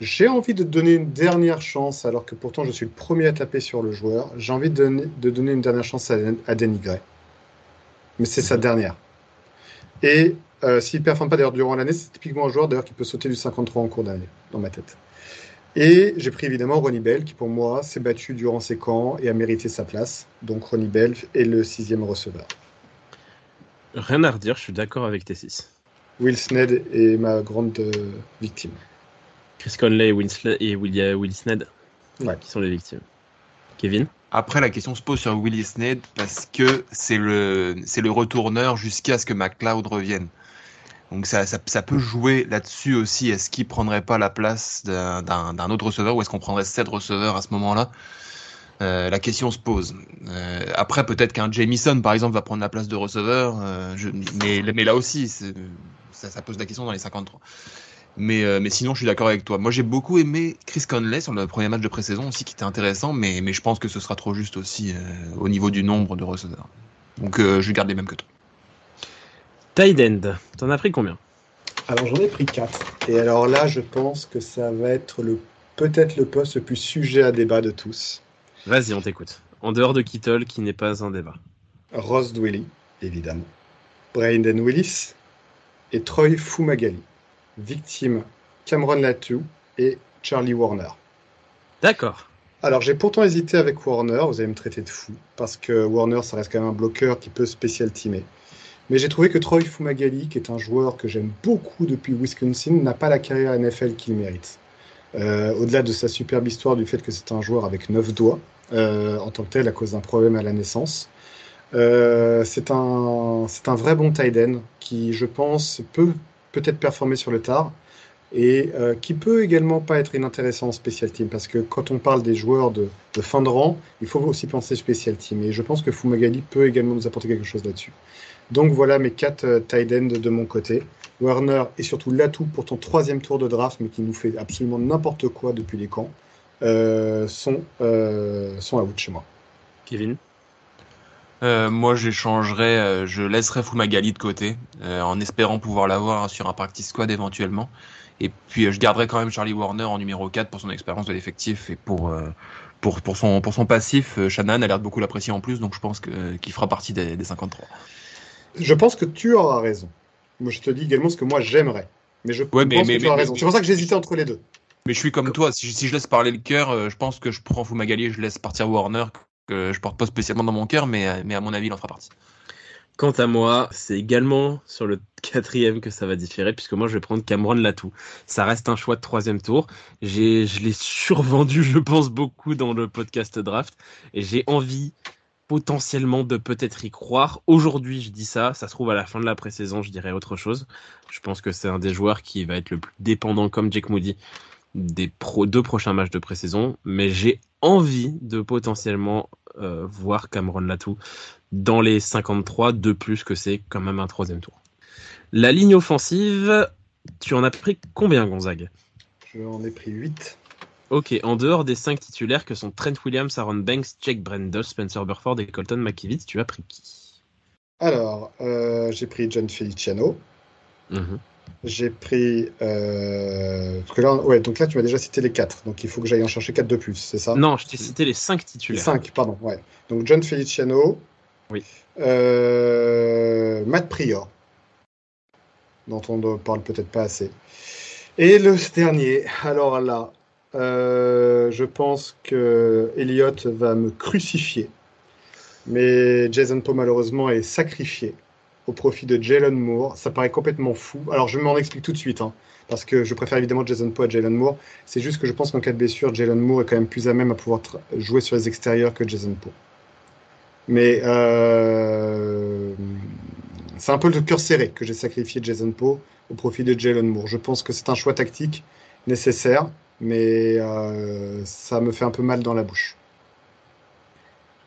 J'ai envie de donner une dernière chance, alors que pourtant je suis le premier à taper sur le joueur. J'ai envie de donner, de donner une dernière chance à, à Danny Gray. Mais c'est sa dernière. Et euh, s'il ne performe pas d'ailleurs durant l'année, c'est typiquement un joueur d'ailleurs qui peut sauter du 53 en cours d'année, dans ma tête. Et j'ai pris évidemment Ronnie Bell, qui pour moi s'est battu durant ses camps et a mérité sa place. Donc Ronnie Bell est le sixième receveur. Rien à redire, je suis d'accord avec tes 6. Will Sned est ma grande euh, victime. Chris Conley et, Winsle- et Willis Snead Ouais. qui sont les victimes. Kevin? Après, la question se pose sur Willie Snead parce que c'est le, c'est le retourneur jusqu'à ce que McLeod revienne. Donc ça, ça, peut jouer là-dessus aussi. Est-ce qu'il prendrait pas la place d'un- autre receveur ou est-ce qu'on prendrait sept receveurs à ce moment-là? Euh, La question se pose. Euh, après, peut-être qu'un Jamison, par exemple, va prendre la place de receveur. euh, mais, là aussi, ça, pose la question dans les 53. Mais, sinon, je suis d'accord avec toi. Moi, j'ai beaucoup aimé Chris Conley sur le premier match de pré-saison aussi, qui était intéressant, mais, je pense que ce sera trop juste aussi au niveau du nombre de receveurs. Donc, je garde les mêmes que toi. Tight end, t'en as pris combien? Alors j'en ai pris 4. Et alors là, je pense que ça va être le peut-être le poste le plus sujet à débat de tous. Vas-y, on t'écoute. En dehors de Kittle, qui n'est pas un débat. Ross Dwelly, évidemment. Brandon Willis et Troy Fumagalli. Victime Cameron Latou et Charlie Warner. D'accord. Alors j'ai pourtant hésité avec Warner, vous allez me traiter de fou, parce que Warner ça reste quand même un bloqueur qui peut spécial teamer. Mais j'ai trouvé que Troy Fumagalli, qui est un joueur que j'aime beaucoup depuis Wisconsin, n'a pas la carrière NFL qu'il mérite. Euh, Au-delà de sa superbe histoire du fait que c'est un joueur avec neuf doigts, euh, en tant que tel, à cause d'un problème à la naissance, euh, c'est un, un vrai bon tight end qui, je pense, peut peut-être performer sur le tard et qui peut également pas être inintéressant en special team parce que quand on parle des joueurs de, fin de rang, il faut aussi penser special team et je pense que Fumagalli peut également nous apporter quelque chose là-dessus. Donc voilà mes quatre euh, tight ends de mon côté. Werner et surtout l'atout pour ton troisième tour de draft, mais qui nous fait absolument n'importe quoi depuis les camps, euh, sont, euh, sont out chez moi. Kevin? Euh, moi, j'échangerais, euh, je laisserais Fumagalli de côté, euh, en espérant pouvoir l'avoir sur un practice squad éventuellement. Et puis, euh, je garderais quand même Charlie Warner en numéro 4 pour son expérience de l'effectif et pour, euh, pour, pour, son, pour son passif. Euh, Shannon a l'air de beaucoup l'apprécier en plus, donc je pense qu'il fera partie des, des 53. Je pense que tu auras raison. Moi, je te dis également ce que moi j'aimerais. Mais je Ouais, pense mais- que tu mais- auras mais- raison. C'est pour ça que j'hésitais entre les deux. Mais je suis comme toi, si je, si je laisse parler le cœur, euh, je pense que je prends Fumagalli et je laisse partir Warner, que je porte pas spécialement dans mon cœur, mais, euh, mais à mon avis, il en fera partie. Quant à moi, c'est également sur le quatrième que ça va différer, puisque moi je vais prendre Cameron Latou. Ça reste un choix de troisième tour. J'ai, je l'ai survendu, je pense, beaucoup dans le podcast draft, et j'ai envie potentiellement de peut-être y croire. Aujourd'hui, je dis ça, ça se trouve à la fin de la pré-saison, je dirais autre chose. Je pense que c'est un des joueurs qui va être le plus dépendant, comme Jake Moody, des pro- deux prochains matchs de pré-saison, mais j'ai envie de potentiellement euh, voir Cameron Latou dans les 53, de plus que c'est quand même un troisième tour. La ligne offensive, tu en as pris combien, Gonzague? J'en ai pris 8. Ok, en dehors des cinq titulaires que sont Trent Williams, Aaron Banks, Jake Brendel, Spencer Burford et Colton McKivitz, tu as pris qui? Alors, euh, j'ai pris John Feliciano. Mhm. J'ai pris. euh, parce que là, ouais, donc là, tu m'as déjà cité les 4. Donc il faut que j'aille en chercher 4 de plus, c'est ça? Non, je t'ai cité les cinq Les titulaires. 5, pardon, ouais. Donc John Feliciano. Oui. Euh, Matt Prior. Dont on ne parle peut-être pas assez. Et le dernier, alors là, euh, je pense que Elliott va me crucifier. Mais Jason Poe, malheureusement, est sacrifié au profit de Jalen Moore. Ça paraît complètement fou. Alors, je m'en explique tout de suite, hein, parce que je préfère évidemment Jason Poe à Jalen Moore. C'est juste que je pense qu'en cas de blessure, Jalen Moore est quand même plus à même à pouvoir jouer sur les extérieurs que Jason Poe. Mais euh, c'est un peu le cœur serré que j'ai sacrifié Jason Poe au profit de Jalen Moore. Je pense que c'est un choix tactique nécessaire, mais euh, ça me fait un peu mal dans la bouche.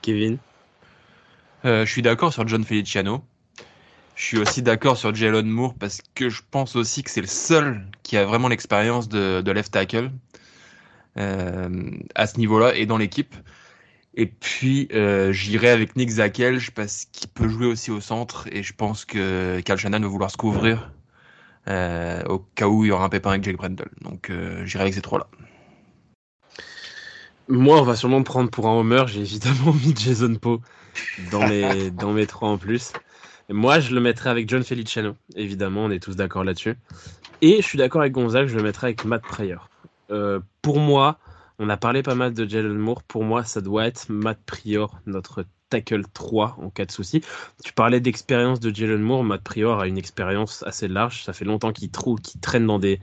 Kevin? Je suis d'accord sur John Feliciano. Je suis aussi d'accord sur Jalen Moore parce que je pense aussi que c'est le seul qui a vraiment l'expérience de, left tackle euh, à ce niveau-là et dans l'équipe. Et puis euh, j'irai avec Nick Zakelj parce qu'il peut jouer aussi au centre et je pense que Cal Shannon va vouloir se couvrir euh, au cas où il y aura un pépin avec Jake Brendel. Donc euh, j'irai avec ces trois-là. Moi, on va sûrement me prendre pour un homer. J'ai évidemment mis Jason Poe dans mes, dans mes trois en plus. Moi, je le mettrais avec John Feliciano. Évidemment, on est tous d'accord là-dessus. Et je suis d'accord avec Gonzague, je le mettrais avec Matt Pryor. Euh, pour moi, on a parlé pas mal de Jalen Moore. Pour moi, ça doit être Matt Prior, notre tackle 3 en cas de souci. Tu parlais d'expérience de Jalen Moore. Matt Prior a une expérience assez large. Ça fait longtemps qu'il qu'il traîne dans des,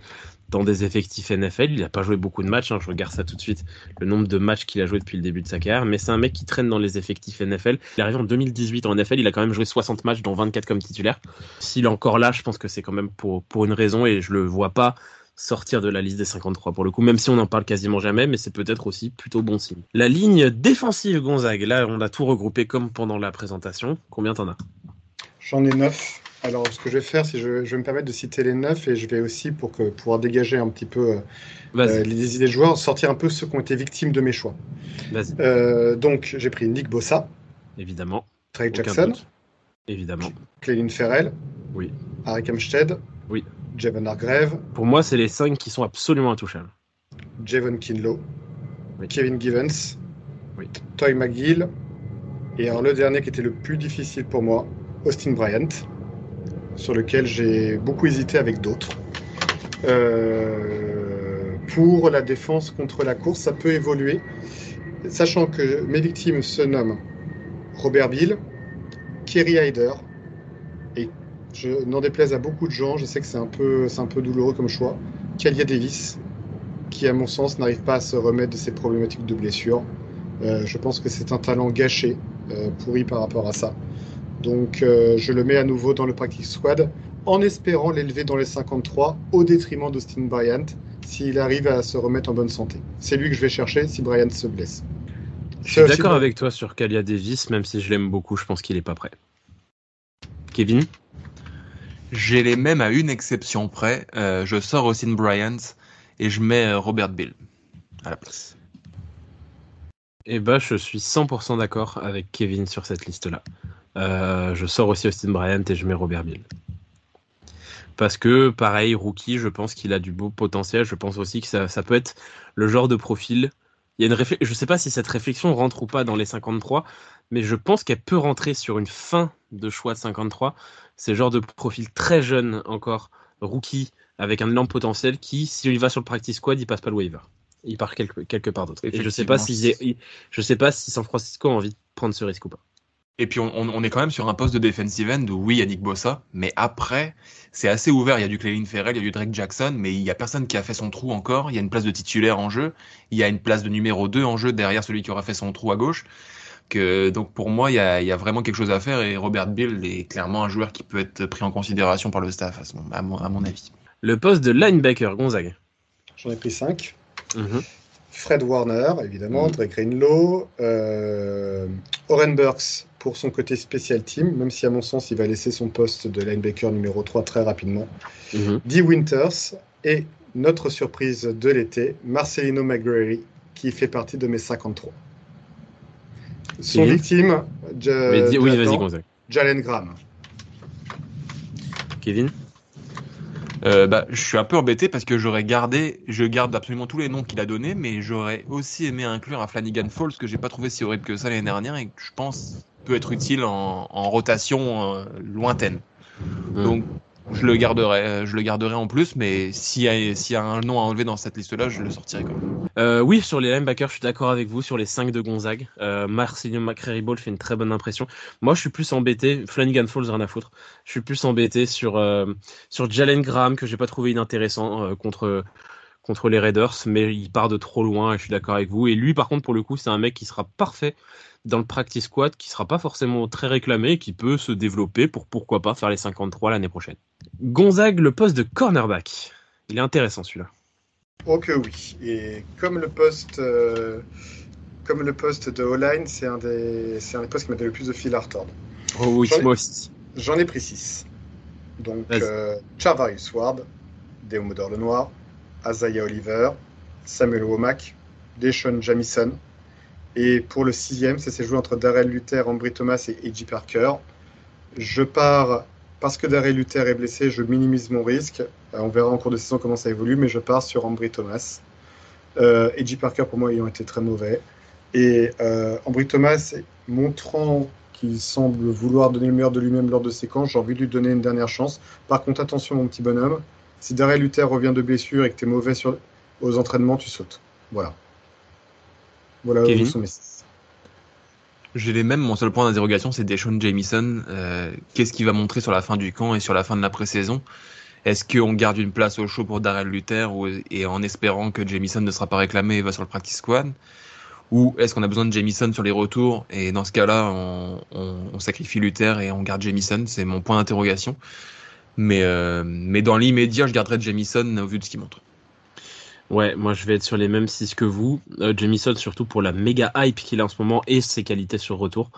dans des effectifs NFL. Il n'a pas joué beaucoup de matchs. Hein. Je regarde ça tout de suite, le nombre de matchs qu'il a joué depuis le début de sa carrière. Mais c'est un mec qui traîne dans les effectifs NFL. Il est arrivé en 2018 en NFL. Il a quand même joué 60 matchs, dont 24 comme titulaire. S'il est encore là, je pense que c'est quand même pour, pour une raison et je le vois pas sortir de la liste des 53 pour le coup, même si on n'en parle quasiment jamais, mais c'est peut-être aussi plutôt bon signe. La ligne défensive Gonzague, là on a tout regroupé comme pendant la présentation. Combien t'en as? J'en ai 9. Alors, ce que je vais faire, c'est je, je vais me permettre de citer les neuf et je vais aussi, pour que, pouvoir dégager un petit peu euh, les idées de joueurs, sortir un peu ceux qui ont été victimes de mes choix. Euh, donc, j'ai pris Nick Bossa. Évidemment. Trey Jackson. Évidemment. Cléline Ferrell. Oui. Harry Amstead. Oui. Javon Hargrave. Pour moi, c'est les cinq qui sont absolument intouchables. Javon Kinlow. Oui. Kevin Givens. Oui. Toy McGill. Et alors, le dernier qui était le plus difficile pour moi, Austin Bryant sur lequel j'ai beaucoup hésité avec d'autres. Euh, pour la défense contre la course, ça peut évoluer, sachant que mes victimes se nomment Robert Bill, Kerry Hyder, je n'en déplaise à beaucoup de gens, je sais que c'est un peu, un peu douloureux comme choix, Kalia Davis, qui à mon sens n'arrive pas à se remettre de ses problématiques de blessure. Euh, je pense que c'est un talent gâché, euh, pourri par rapport à ça. Donc euh, je le mets à nouveau dans le practice squad en espérant l'élever dans les 53 au détriment d'Austin Bryant s'il arrive à se remettre en bonne santé. C'est lui que je vais chercher si Bryant se blesse. Je suis d'accord avec toi sur Kalia Davis, même si je l'aime beaucoup, je pense qu'il n'est pas prêt. Kevin? J'ai les mêmes à une exception près. Euh, je sors Austin Bryant et je mets euh, Robert Bill à la place. Eh ben, je suis 100% d'accord avec Kevin sur cette liste-là. Euh, je sors aussi Austin Bryant et je mets Robert Bill. Parce que, pareil, rookie, je pense qu'il a du beau potentiel. Je pense aussi que ça, peut être le genre de profil. Il y a une Je ne sais pas si cette réflexion rentre ou pas dans les 53, mais je pense qu'elle peut rentrer sur une fin de choix de 53. C'est le genre de profil très jeune encore, rookie, avec un énorme potentiel qui, s'il va sur le practice squad, il passe pas le waiver. Il part quelque, quelque part d'autre. Et je sais pas si je sais pas si San Francisco a envie de prendre ce risque ou pas. Et puis on, est quand même sur un poste de defensive end où oui, il y a Nick Bossa, mais après, c'est assez ouvert. Il y a du Clelin Ferrell, il y a du Drake Jackson, mais il y a personne qui a fait son trou encore. Il y a une place de titulaire en jeu, il y a une place de numéro 2 en jeu derrière celui qui aura fait son trou à gauche. Que, donc pour moi, il y, a, vraiment quelque chose à faire et Robert Bill est clairement un joueur qui peut être pris en considération par le staff, à, mon, avis. Le poste de linebacker, Gonzague. J'en ai pris 5. Fred Warner, évidemment, mm. Drake Greenlow, euh, Oren Burks pour son côté spécial team, même si à mon sens il va laisser son poste de linebacker numéro 3 très rapidement. Mm-hmm. Dee Winters et notre surprise de l'été, Marcelino McGrary, qui fait partie de mes 53. Son victime, Jalen Graham. Kevin euh, bah, je suis un peu embêté parce que j'aurais gardé, je garde absolument tous les noms qu'il a donnés, mais j'aurais aussi aimé inclure un Flanagan Falls que j'ai pas trouvé si horrible que ça l'année dernière et que je pense peut être utile en, rotation euh, lointaine. Hmm. Donc je le garderai, euh, je le garderai en plus, mais s'il y, a, un nom à enlever dans cette liste-là, je le sortirai quand même. Euh, oui, sur les linebackers, je suis d'accord avec vous. Sur les 5 de Gonzague, euh, Marcelino Ball fait une très bonne impression. Moi, je suis plus embêté. Flanagan Falls, rien à foutre. Je suis plus embêté sur euh, sur Jalen Graham que j'ai pas trouvé inintéressant contre contre les Raiders, mais il part de trop loin. Et je suis d'accord avec vous. Et lui, par contre, pour le coup, c'est un mec qui sera parfait dans le practice squad qui sera pas forcément très réclamé, qui peut se développer pour pourquoi pas faire les 53 l'année prochaine. Gonzague, le poste de cornerback. Il est intéressant celui-là. Ok, oui. Et comme le poste euh, comme le poste de O-line, c'est un, des... un des postes qui m'a donné le plus de fil à retordre. Oh oui, moi aussi. J'en ai pris 6. Donc, euh, Charvarius Ward, Deomodor Lenoir, Azaya Oliver, Samuel Womack, Deshaun Jamison. Et pour le sixième, ça s'est joué entre Darrell Luther, Ambry Thomas et Edgy Parker. Je pars parce que Darrell Luther est blessé, je minimise mon risque. Euh, on verra en cours de saison comment ça évolue, mais je pars sur Ambry Thomas. Euh, Edgy Parker, pour moi, ayant été très mauvais. Et euh, Ambry Thomas, montrant qu'il semble vouloir donner le meilleur de lui-même lors de ses camps, j'ai envie de lui donner une dernière chance. Par contre, attention, mon petit bonhomme, si Darrell Luther revient de blessure et que tu es mauvais sur, aux entraînements, tu sautes. Voilà. Voilà Kevin. sont mes J'ai les mêmes, mon seul point d'interrogation, c'est Deshaun Jamison. Euh, Qu'est-ce qu'il va montrer sur la fin du camp et sur la fin de la pré-saison Est-ce qu'on garde une place au chaud pour Darrell Luther ou, et en espérant que Jamison ne sera pas réclamé et va sur le practice squad? Ou est-ce qu'on a besoin de Jamison sur les retours? Et dans ce cas-là, on, on, on, sacrifie Luther et on garde Jamison C'est mon point d'interrogation. Mais, euh, mais dans l'immédiat, je garderai Jamison au vu de ce qu'il montre. Ouais, moi je vais être sur les mêmes 6 que vous. Euh, Jamison, surtout pour la méga hype qu'il a en ce moment et ses qualités sur retour.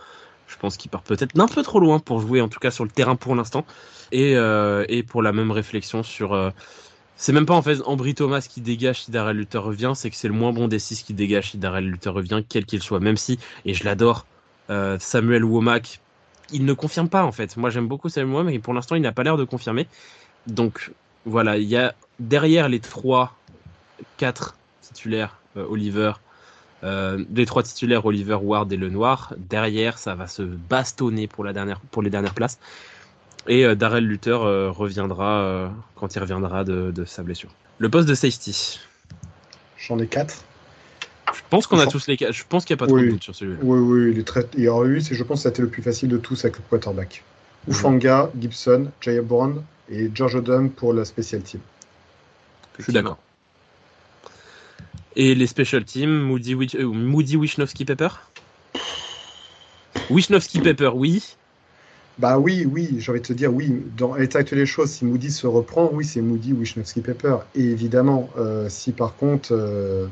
Je pense qu'il part peut-être d'un peu trop loin pour jouer, en tout cas sur le terrain pour l'instant. Et, euh, et pour la même réflexion sur. C'est même pas en fait Ambry Thomas qui dégage si Darrell Luther revient, c'est que c'est le moins bon des 6 qui dégage si Darrell Luther revient, quel qu'il soit. Même si, et je l'adore, Samuel Womack, il ne confirme pas en fait. Moi j'aime beaucoup Samuel mais pour l'instant il n'a pas l'air de confirmer. Donc voilà, il y a derrière les trois 4 titulaires, euh, Oliver, euh, les trois titulaires, Oliver, Ward et Lenoir. Derrière, ça va se bastonner pour, la dernière, pour les dernières places. Et euh, Darrell Luther euh, reviendra quand il reviendra de, de, sa blessure. Le poste de safety. J'en ai 4. Je pense qu'on a tous les quatre. Je pense qu'il n'y a pas oui. trop de doute sur celui-là. Oui, oui, il est très. Et alors, lui, je pense que ça a été le plus facile de tous avec le quarterback. Mmh. Ufanga, Gibson, Jaya Brown et George Odom pour la special team. Je suis d'accord. Et les special teams, Moody, Wich, euh, Moody Wishnowski Pepper? Wishnowski Pepper, oui. Bah oui, oui, j'ai envie de te dire oui. Dans l'état actuel des choses, si Moody se reprend, oui, c'est Moody Wishnowski Pepper. Et évidemment, euh, si par contre, euh,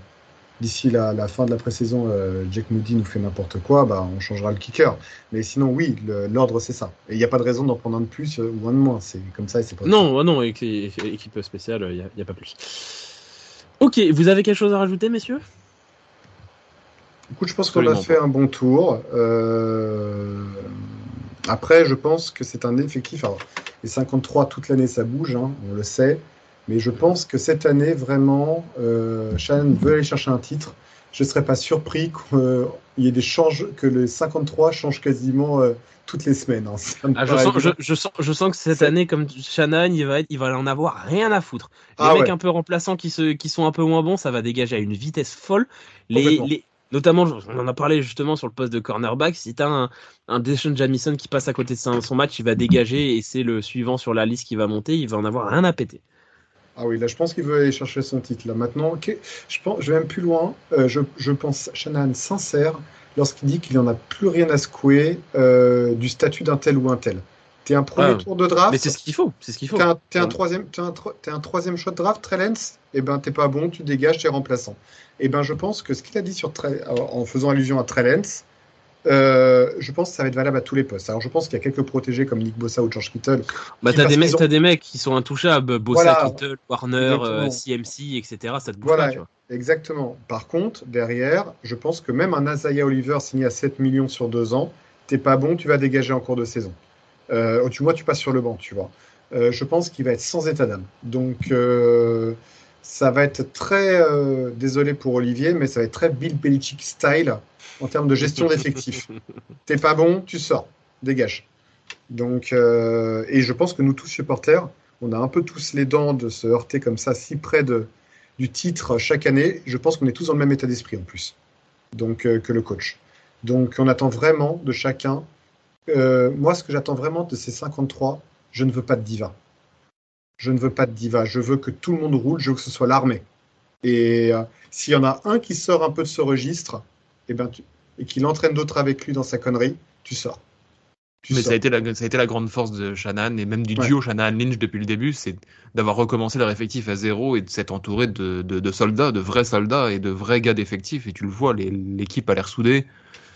d'ici la, la, fin de la pré-saison, euh, Jack Moody nous fait n'importe quoi, bah, on changera le kicker. Mais sinon, oui, l'ordre, c'est ça. Et il n'y a pas de raison d'en prendre un de plus ou un de moins. C'est comme ça et c'est pas Non, non, équipe spéciale, il n'y a, a pas plus. Ok, vous avez quelque chose à rajouter, messieurs? Écoute, je pense qu'on a fait un bon tour. Euh... Après, je pense que c'est un effectif. Alors, les 53 toute l'année, ça bouge, hein, on le sait. Mais je pense que cette année, vraiment, euh, Shannon veut aller chercher un titre. Je ne serais pas surpris qu'il y ait des changes, que les 53 changent quasiment euh, toutes les semaines. Hein. Ah, je, sens, je, je, sens, je, sens, que cette année, comme Shannon, il va, être, il va en avoir rien à foutre. Les ah, mecs ouais. un peu remplaçants qui, se, qui sont un peu moins bons, ça va dégager à une vitesse folle. Les, les, notamment, on en a parlé justement sur le poste de cornerback. Si tu as un, un Deshaun Jamison qui passe à côté de son match, il va dégager et c'est le suivant sur la liste qui va monter. Il va en avoir rien à péter. Ah oui, là, je pense qu'il veut aller chercher son titre. Là, maintenant, okay, je, pense, je vais même plus loin. Euh, je, je, pense Shanahan sincère lorsqu'il dit qu'il n'en a plus rien à secouer euh, du statut d'un tel ou un tel. T'es un premier ah, tour de draft. Mais c'est ce qu'il faut. C'est ce qu'il faut. T'es un, es un, troisième, es un, es un troisième shot draft, Trellens. Eh ben, t'es pas bon, tu dégages, t'es remplaçant. Eh ben, je pense que ce qu'il a dit sur en faisant allusion à Trellens, euh, je pense que ça va être valable à tous les postes. Alors, je pense qu'il y a quelques protégés comme Nick Bossa ou George Kittle. Bah, t'as des, mecs, ont... des mecs qui sont intouchables, Bossa, voilà. Kittle, Warner, euh, CMC, etc. Ça te bouge voilà, pas, tu vois. Exactement. Par contre, derrière, je pense que même un Azaya Oliver signé à 7 millions sur deux ans, t'es pas bon, tu vas dégager en cours de saison. Euh, tu vois, tu passes sur le banc, tu vois. Euh, je pense qu'il va être sans état d'âme. Donc, ça va être très, désolé pour Olivier, mais ça va être très Bill Belichick style en termes de gestion d'effectifs. T'es pas bon, tu sors, dégage. Donc, euh, et je pense que nous tous supporters, on a un peu tous les dents de se heurter comme ça, si près de, du titre chaque année. Je pense qu'on est tous dans le même état d'esprit en plus, donc euh, que le coach. Donc, on attend vraiment de chacun. Euh, moi, ce que j'attends vraiment de ces 53, je ne veux pas de diva. Je ne veux pas de diva. Je veux que tout le monde roule. Je veux que ce soit l'armée. Et euh, s'il y en a un qui sort un peu de ce registre, et, ben tu, et qu'il entraîne d'autres avec lui dans sa connerie, tu sors. Mais ça a, été la, ça a été la grande force de Shannon et même du duo Shannon-Lynch depuis le début, c'est d'avoir recommencé leur effectif à zéro et de s'être entouré de, de, soldats, de vrais soldats et de vrais gars d'effectif. Et tu le vois, l'équipe a l'air soudée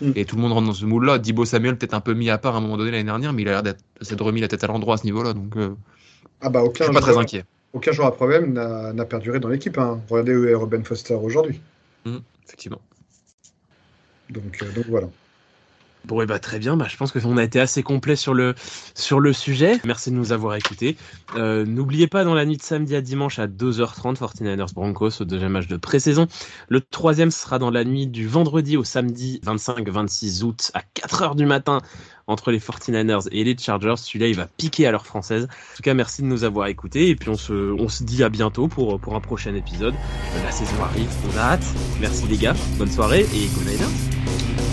mm. et tout le monde rentre dans ce moule-là. Dibo Samuel, peut-être un peu mis à part à un moment donné l'année dernière, mais il a l'air d'être remis la tête à l'endroit à ce niveau-là. Donc, euh, ah bah, aucun je suis pas très inquiet. Aucun joueur à problème n'a perduré dans l'équipe. Hein. Regardez où est Robin Foster aujourd'hui. Mm, effectivement. Donc, euh, donc voilà. Bon, et bah, très bien. Bah, je pense qu'on a été assez complet sur le, sur le sujet. Merci de nous avoir écoutés. Euh, N'oubliez pas, dans la nuit de samedi à dimanche à 2h30, 49ers Broncos au deuxième match de pré-saison. Le troisième sera dans la nuit du vendredi au samedi 25-26 août à 4h du matin entre les 49ers et les Chargers. Celui-là, il va piquer à l'heure française. En tout cas, merci de nous avoir écoutés. Et puis, on se, on se dit à bientôt pour, pour un prochain épisode. La saison arrive, on a hâte. Merci les gars. Bonne soirée et good night.